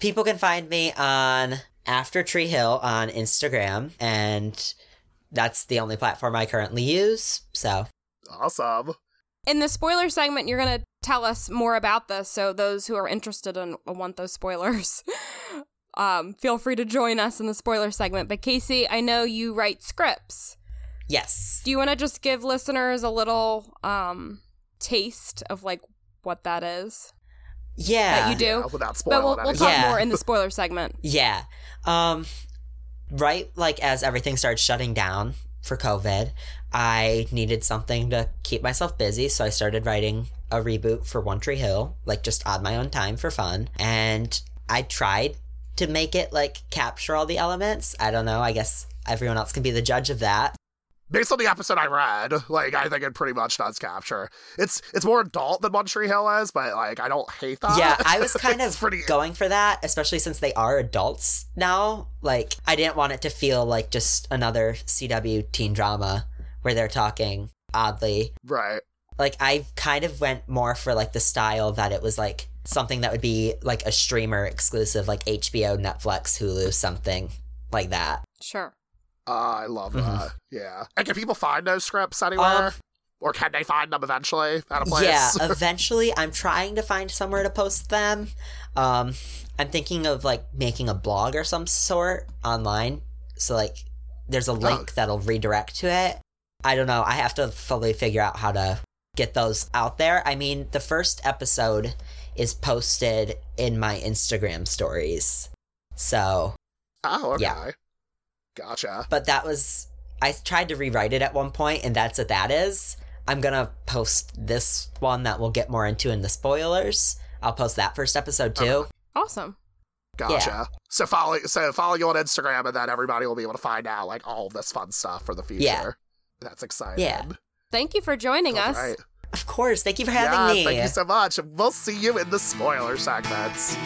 people can find me on After Tree Hill on Instagram, and that's the only platform I currently use. So Awesome. in the spoiler segment, you're gonna tell us more about this. So those who are interested and want those spoilers. Um, feel free to join us in the spoiler segment. But Casey, I know you write scripts. yes, Do you want to just give listeners a little um taste of like what that is yeah, that you do? Yeah, without spoiling but we'll, we'll talk Yeah. more in the spoiler segment. Yeah. Um right like as everything started shutting down for COVID, I needed something to keep myself busy, so I started writing a reboot for One Tree Hill, like just on my own time for fun. And I tried to make it like capture all the elements. I don't know, I guess everyone else can be the judge of that. Based on the episode I read, like I think it pretty much does capture. It's it's more adult than One Tree Hill is, but like I don't hate that. yeah, I was kind of pretty going for that, especially since they are adults now. Like, I didn't want it to feel like just another CW teen drama where they're talking oddly. right. Like, I kind of went more for like the style that it was like something that would be like a streamer exclusive, like HBO, Netflix, Hulu, something like that. Sure. Uh, I love Mhm. that. Yeah. And can people find those scripts anywhere? Um, or can they find them eventually at a place? Yeah, eventually I'm trying to find somewhere to post them. Um, I'm thinking of like making a blog or some sort online. So like there's a link that'll redirect to it. I don't know. I have to fully figure out how to get those out there. I mean, the first episode is posted in my Instagram stories. So, oh, okay. Yeah. Gotcha. but that was I tried to rewrite it at one point and that's what that is. I'm going to post this one that we'll get more into in the spoilers. I'll post that first episode too. Uh-huh. Awesome. Gotcha. So follow so follow you on Instagram and then everybody will be able to find out like all of this fun stuff for the future. Yeah. That's exciting. Yeah. Thank you for joining All us. right. Of course. Thank you for having yeah, me. Thank you so much. We'll see you in the spoiler segments.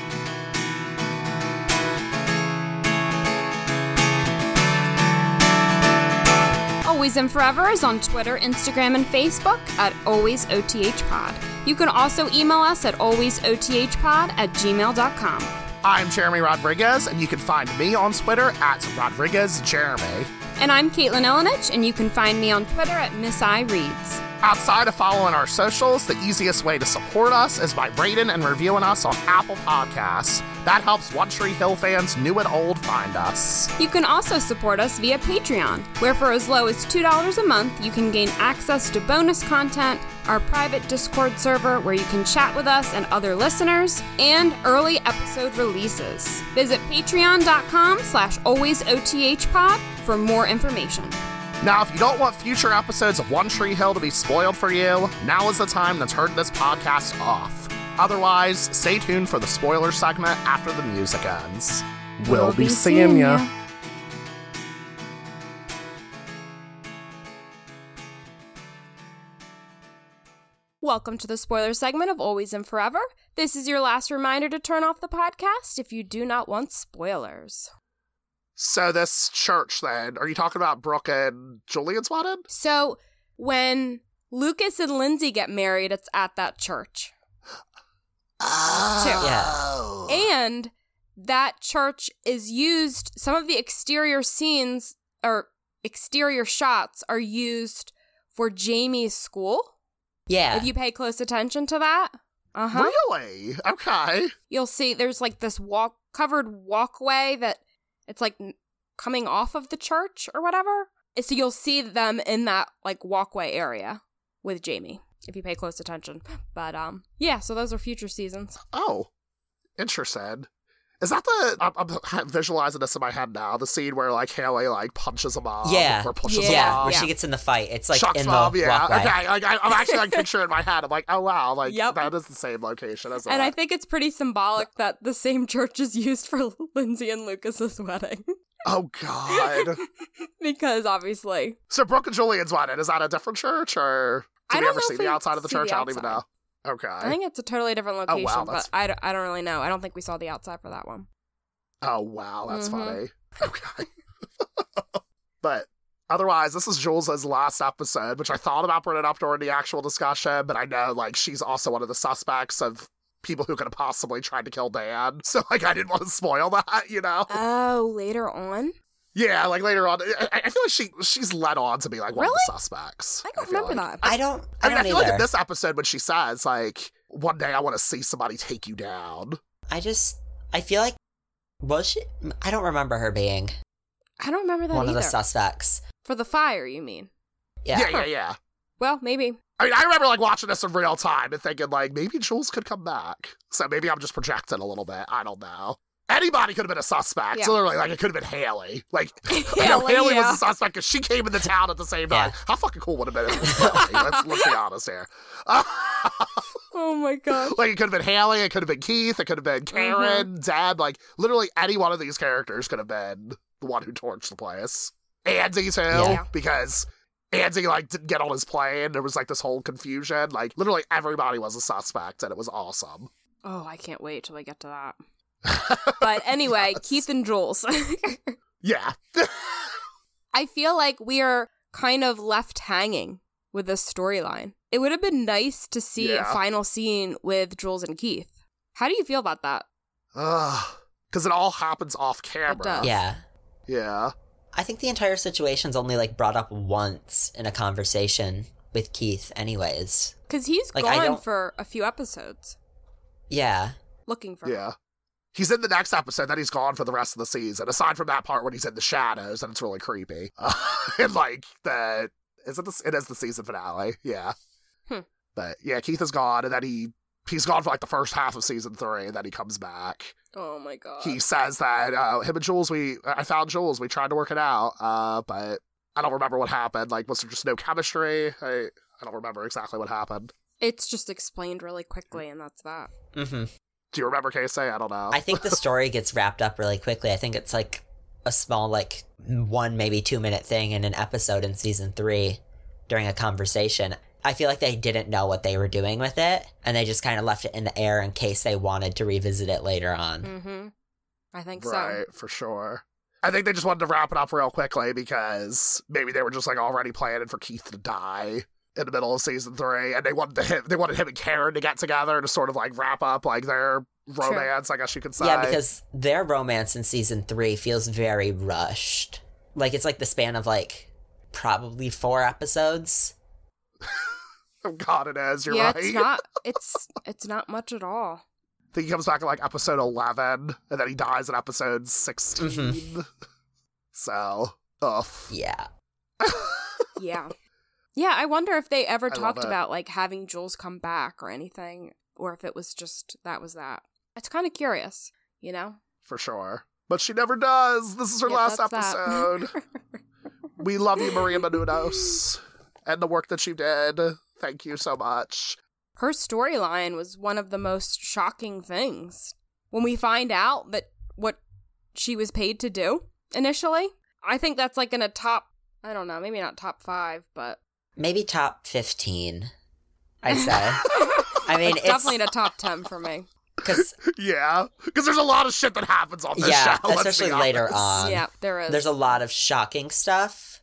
Always and Forever is on Twitter, Instagram, and Facebook at AlwaysOTHPod. You can also email us at AlwaysOTHPod at gmail.com. I'm Jeremy Rodriguez, and you can find me on Twitter at Rodriguez Jeremy. And I'm Caitlin Elenich, and you can find me on Twitter at Miss I Reads. Outside of following our socials, the easiest way to support us is by rating and reviewing us on Apple Podcasts. That helps One Tree Hill fans, new and old, find us. You can also support us via Patreon, where for as low as $2 a month, you can gain access to bonus content, our private Discord server where you can chat with us and other listeners, and early episode releases. Visit patreon.com slash alwaysothpod for more information. Now, if you don't want future episodes of One Tree Hill to be spoiled for you, now is the time to turn this podcast off. Otherwise, stay tuned for the spoiler segment after the music ends. We'll, be, seeing ya. Welcome to the spoiler segment of Always and Forever. This is your last reminder to turn off the podcast if you do not want spoilers. So, this church then, are you talking about Brooke and Julian's wedding? So, when Lucas and Lindsay get married, it's at that church. Oh. yeah. And that church is used, some of the exterior scenes or exterior shots are used for Jamie's school. Yeah. If you pay close attention to that. Uh huh. Really? Okay. You'll see there's like this walk covered walkway that it's like coming off of the church or whatever. So you'll see them in that like walkway area with Jamie if you pay close attention. But um yeah, so those are future seasons. Oh, interesting. Is that the? I'm, I'm visualizing this in my head now. The scene where like Haley like punches him off, Yeah. or pushes Yeah. him yeah, where Yeah. she gets in the fight. It's like Chuck's in mom, the yeah. walkway. Okay, like, I, I'm actually like picturing in my head. I'm like, oh wow, like Yep. that is the same location as And I think it's pretty symbolic that the same church is used for Lindsay and Lucas's wedding. oh god. because obviously so Brooke and Julian's wedding is that a different church or I did we don't ever know see if the outside of the see the church? I don't even know. Okay. I think it's a totally different location, Oh, wow, but I, don't- I don't really know. I don't think we saw the outside for that one. Oh wow, that's Mhm. funny. Okay. but otherwise, this is Jules' last episode, which I thought about bringing up during the actual discussion, but I know like she's also one of the suspects of people who could have possibly tried to kill Dan. So like I didn't want to spoil that, you know? Oh, later on? Yeah, like later on, I, I feel like she she's led on to be like one of the suspects. I don't feel remember like. that. I don't. I I, mean, don't I feel either. like in this episode when she says like, "One day I want to see somebody take you down." I just. I feel like. Was she? I don't remember her being I don't remember that one either. of the suspects. for the fire, you mean? Yeah. yeah, yeah. yeah. Well, maybe. I mean, I remember like watching this in real time and thinking like maybe Jules could come back. So maybe I'm just projecting a little bit. I don't know. Anybody could have been a suspect. Yeah. Literally, like it could have been Haley. Like I know Haley, Haley yeah. was a suspect because she came in the town at the same time. Yeah. How fucking cool would have been if it was Haley? let's, let's be honest here. Oh my god. like it could have been Haley. It could have been Keith. It could have been mm-hmm. Karen, Deb. Like literally any one of these characters could have been the one who torched the place. Andy too, Yeah. because Andy like didn't get on his plane. There was like this whole confusion. Like literally everybody was a suspect, and it was awesome. Oh, I can't wait till I get to that. But anyway, Keith and Jules. Yeah, I feel like we are kind of left hanging with this storyline. It would have been nice to see a final scene with Jules and Keith. How do you feel about that? because it all happens off camera. does. Yeah. Yeah, I think the entire situation's only like brought up once in a conversation with Keith, anyways. Because he's Like, gone don't- for a few episodes Yeah. looking for yeah. He's in the next episode, then he's gone for the rest of the season. Aside from that part when he's in the shadows, and it's really creepy. Uh, and like the is it the, it is the season finale, yeah. Hmm. But yeah, Keith is gone, and then he he's gone for like the first half of season three, and then he comes back. Oh my god. He says that uh, him and Jules, we I found Jules, we tried to work it out, uh, but I don't remember what happened. Like, was there just no chemistry? I I don't remember exactly what happened. It's just explained really quickly, and that's that. hmm Do you remember Casey? I don't know. I think the story gets wrapped up really quickly. I think it's like a small, like one, maybe two minute thing in an episode in season three during a conversation. I feel like they didn't know what they were doing with it, and they just kind of left it in the air in case they wanted to revisit it later on. Mm-hmm. I think so. Right, for sure. I think they just wanted to wrap it up real quickly because maybe they were just like already planning for Keith to die in the middle of season three, and they wanted to him, they wanted him and Karen to get together to sort of like wrap up like their romance, I guess you could say. Yeah, because their romance in season three feels very rushed. Like it's like the span of like probably four episodes. oh God, it is. You're yeah, right. it's not. It's it's not much at all. I think he comes back in like episode eleven, and then he dies in episode 16 Mm-hmm. So, ugh. Yeah. Yeah. Yeah, I wonder if they ever I talked about like having Jules come back or anything, or if it was just that was that. It's kind of curious, you know. for sure. But she never does. This is her Yeah, last episode. we love you, Maria Menounos, and the work that you did. Thank you so much. Her storyline was one of the most shocking things when we find out that what she was paid to do initially. I think that's like in a top. I don't know, maybe not top five, but Maybe top 15, I'd say. I mean, it's definitely in a top ten for me. because Yeah, because there's a lot of shit that happens on this yeah, show. let's especially later on. yeah, there is. There's a lot of shocking stuff,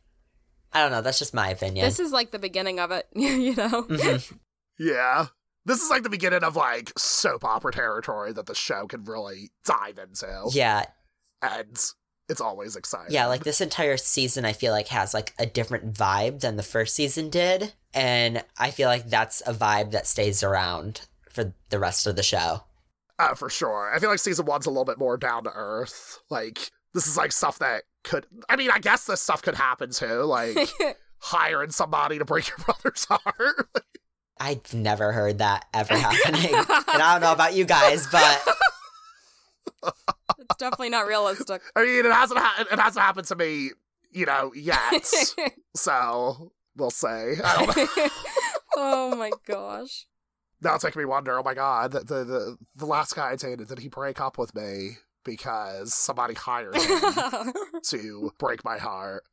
I don't know. That's just my opinion. This is like the beginning of it, you know? Mhm. Yeah. This is like the beginning of like soap opera territory that the show can really dive into. Yeah, And it's always exciting. yeah. Like this entire season, I feel like has like a different vibe than the first season did, and I feel like that's a vibe that stays around for the rest of the show. Uh, for sure. I feel like season one's a little bit more down to earth. Like, this is like stuff that could. I mean, I guess this stuff could happen too. Like, hiring somebody to break your brother's heart. I've never heard that ever happening, and I don't know about you guys, but it's definitely not realistic. I mean, it hasn't ha- it hasn't happened to me, you know, yet. so we'll say. I don't know. oh my gosh. Now it's making me wonder. Oh my god, the the the, the last guy I dated did he break up with me because somebody hired him to break my heart?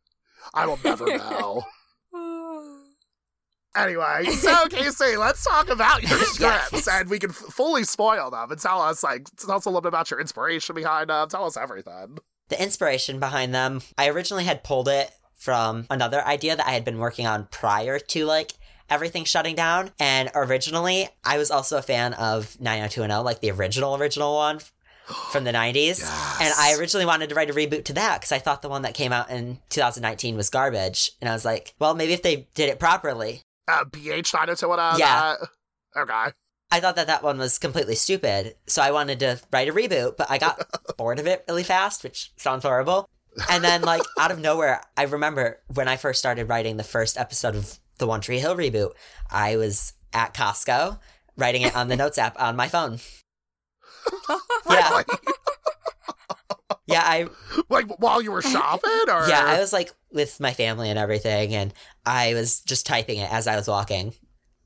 I will never know. Anyway, so Casey, let's talk about your scripts, Yes. and we can f- fully spoil them and tell us like tell us a little bit about your inspiration behind them. Tell us everything. the inspiration behind them, I originally had pulled it from another idea that I had been working on prior to like everything shutting down. And originally, I was also a fan of 90210, like the original, original one from the 90s. And I originally wanted to write a reboot to that because I thought the one that came out in 2019 was garbage. And I was like, well, maybe if they did it properly. Uh, BH two one. Yeah. Okay. I thought that that one was completely stupid. So I wanted to write a reboot, but I got bored of it really fast, which sounds horrible. And then, like, out of nowhere, I remember when I first started writing the first episode of the One Tree Hill reboot, I was at Costco writing it on the Notes app on my phone. Yeah, yeah, I like while you were shopping, or yeah, I was like with my family and everything, and I was just typing it as I was walking.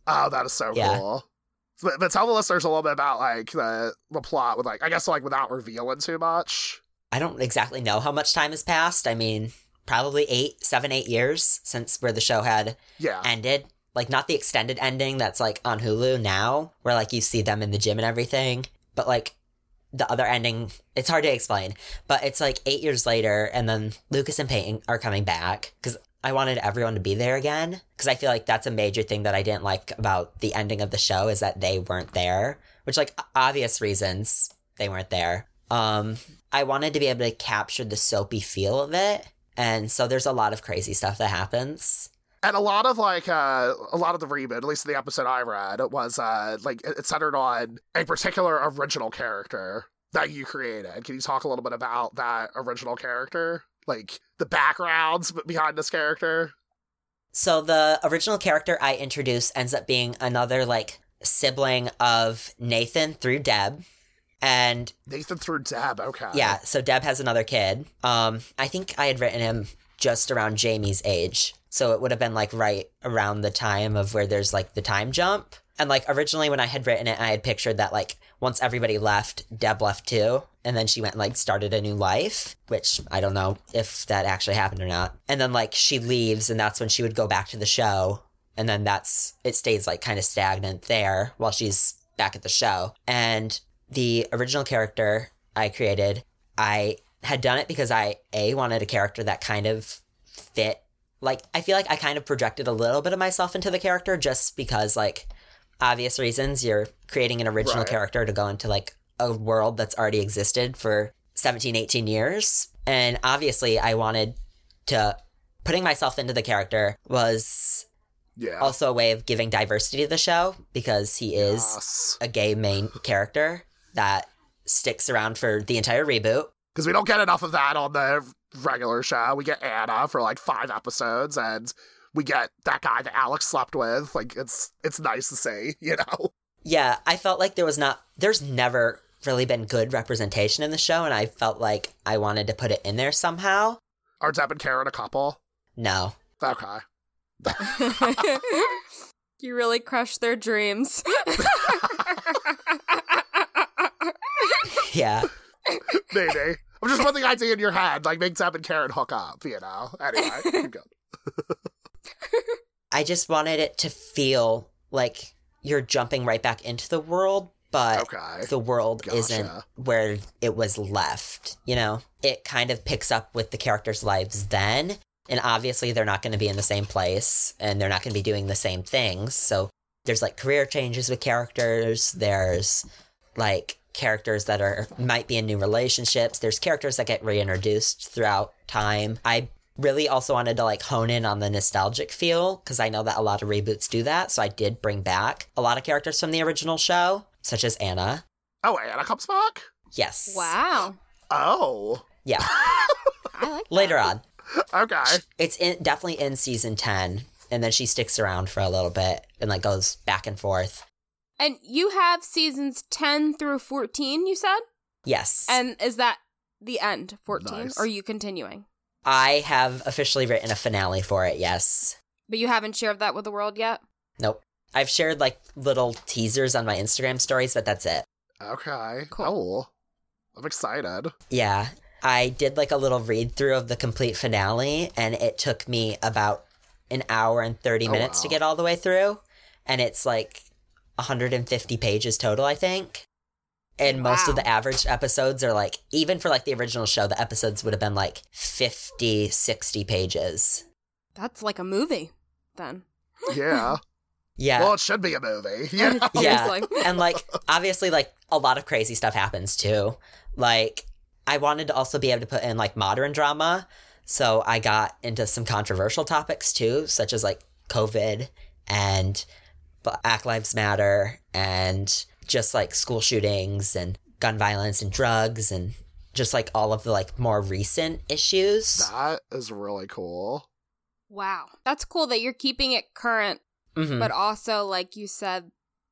Oh, that is so Yeah. cool. But, but tell the listeners a little bit about like the the plot with like I guess like without revealing too much. I don't exactly know how much time has passed. I mean, probably eight, seven, eight years since where the show had Yeah. ended. Like not the extended ending that's like on Hulu now, where like you see them in the gym and everything, but like the other ending, it's hard to explain. But it's like eight years later, and then Lucas and Peyton are coming back because I wanted everyone to be there again because I feel like that's a major thing that I didn't like about the ending of the show is that they weren't there, which like obvious reasons they weren't there. Um, I wanted to be able to capture the soapy feel of it, and so there's a lot of crazy stuff that happens. And a lot of like uh a lot of the reboot at least the episode i read was uh like it it centered on a particular original character that you created can you talk a little bit about that original character like the backgrounds behind this character So the original character I introduce ends up being another like sibling of Nathan through Deb. And nathan through deb okay yeah, so Deb has another kid. Um I think I had written him just around Jamie's age. So it would have been like right around the time of where there's like the time jump. And like originally when I had written it, I had pictured that like once everybody left, Deb left too. And then she went and like started a new life, which I don't know if that actually happened or not. And then like she leaves and that's when she would go back to the show. And then that's, it stays like kind of stagnant there while she's back at the show. And the original character I created, I had done it because I, A, wanted a character that kind of fit. Like, I feel like I kind of projected a little bit of myself into the character just because, like, obvious reasons. You're creating an original Right. character to go into, like, a world that's already existed for 17, 18 years. And obviously, I wanted to. Putting myself into the character was yeah also a way of giving diversity to the show because he is yes. a gay main character that sticks around for the entire reboot. because we don't get enough of that on the regular show we get anna for like five episodes and we get that guy that alex slept with like it's it's nice to see you know Yeah, I felt like there was not, there's never really been good representation in the show, and I felt like I wanted to put it in there somehow. are deb and karen a couple No. okay you really crushed their dreams. Yeah. Maybe. I'm just putting the idea in your head, like make Deb and Karen hook up, you know. Anyway, keep. I just wanted it to feel like you're jumping right back into the world, but Okay. the world Gotcha. isn't where it was left. You know, it kind of picks up with the characters' lives then, And obviously, they're not going to be in the same place and they're not going to be doing the same things. So there's like career changes with characters. There's like characters that are might be in new relationships. There's characters that get reintroduced throughout time. I really also wanted to like hone in on the nostalgic feel because I know that a lot of reboots do that. So I did bring back a lot of characters from the original show, such as Anna. Oh, Anna comes back? Yes. Wow. Oh. Yeah. I like Later that. on. Okay. It's in, definitely in season 10. And then she sticks around for a little bit and like goes back and forth. And you have seasons 10 through 14, you said? Yes. And is that the end, 14? Nice. Or are you continuing? I have officially written a finale for it, yes. But you haven't shared that with the world yet? Nope. I've shared like little teasers on my Instagram stories, but that's it. Okay. Cool. Cool. I'm excited. Yeah. I did like a little read through of the complete finale, and it took me about an hour and 30 Oh, minutes to get all the way through. And it's like 150 pages total, I think. And most of the average episodes are like, even for like the original show, the episodes would have been like 50, 60 pages. That's like a movie, then. Yeah. Yeah. Well, it should be a movie. Yeah. Yeah. And like obviously like a lot of crazy stuff happens too like i wanted to also be able to put in like modern drama so i got into some controversial topics too such as like covid and black lives matter and just like school shootings and gun violence and drugs and just like all of the like more recent issues That is really cool. Wow. That's cool that you're keeping it current, Mhm. but also, like you said,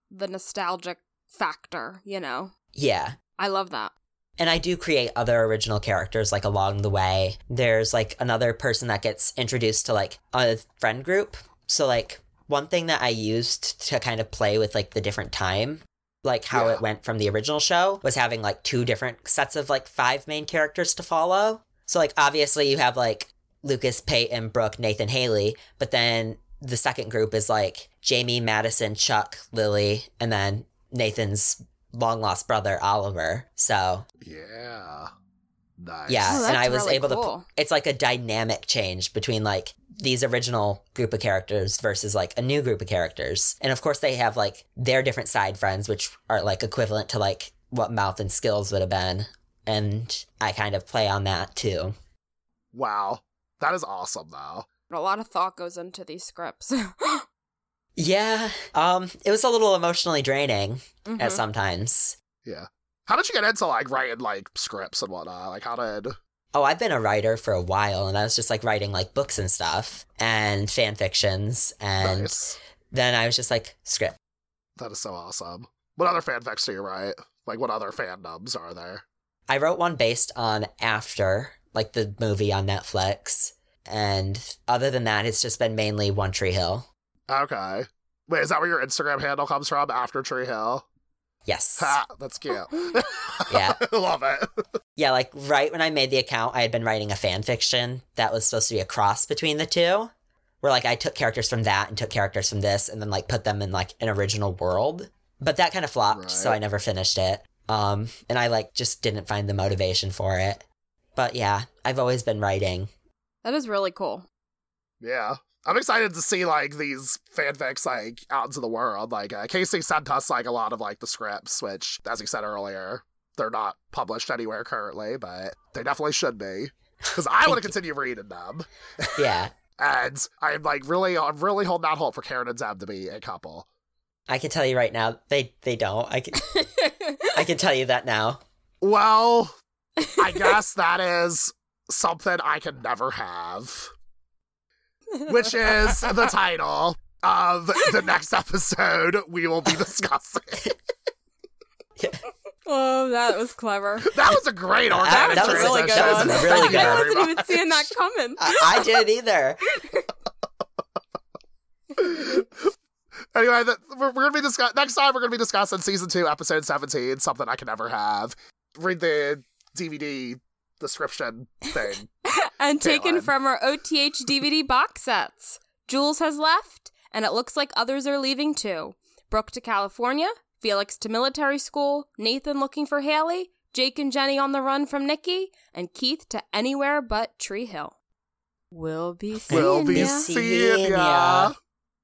the nostalgic factor, you know? yeah I love that. And I do create other original characters like along the way. There's like another person that gets introduced to like a friend group. So like one thing that I used to kind of play with like the different time, like how Yeah. it went from the original show was having like two different sets of like five main characters to follow. So like obviously you have like Lucas, Peyton, Brooke, Nathan, Haley, but then the second group is like Jamie, Madison, Chuck, Lily, and then Nathan's long lost brother Oliver. So Yeah. Nice. yeah, Oh, and I was really able to. cool. It's like a dynamic change between like these original group of characters versus like a new group of characters, and of course they have like their different side friends, which are like equivalent to like what Mouth and Skills would have been, and I kind of play on that too. Wow. That is awesome, though. A lot of thought goes into these scripts. Yeah, um, it was a little emotionally draining Mhm. at sometimes. Yeah. How did you get into like writing like scripts and whatnot? Like, how did? Oh, I've been a writer for a while, and I was just like writing like books and stuff and fan fictions, and Nice. then I was just like script. That is so awesome. What other fanfics do you write? Like, what other fandoms are there? I wrote one based on After, like the movie on Netflix. And other than that, it's just been mainly One Tree Hill. Okay. Wait, is that where your Instagram handle comes from? After Tree Hill. Yes. Ha, that's cute. Yeah. Love it. yeah, like right when I made the account, I had been writing a fan fiction that was supposed to be a cross between the two. Where like I took characters from that and took characters from this and then like put them in like an original world. But that kind of flopped, so I never finished it. Um and I like just didn't find the motivation for it. But yeah, I've always been writing. that is really cool. Yeah. I'm excited to see like these fanfics like out into the world. Like uh, Casey sent us like a lot of like the scripts, which, as he said earlier, they're not published anywhere currently, but they definitely should be because I want to continue reading them. Yeah. And I'm like really, I'm really holding out hope for Karen and Deb to be a couple. I can tell you right now, they they don't. I can I can tell you that now. Well, I guess that is something I can never have, which is the title of the next episode we will be discussing. oh, that was clever. That was a great uh, organic that was a- really good one. that was really good. I wasn't even seeing that coming. I, I didn't either. anyway, the, we're, we're gonna be discuss- next time. We're gonna be discussing season two, episode seventeen, something I can never have. Read the DVD description thing. And taken Caitlin. from our OTH DVD box sets. Jules has left, and it looks like others are leaving too. Brooke to California, Felix to military school, Nathan looking for Haley, Jake and Jenny on the run from Nikki, and Keith to anywhere but Tree Hill. We'll be seeing We'll be ya. seeing seeing ya. ya.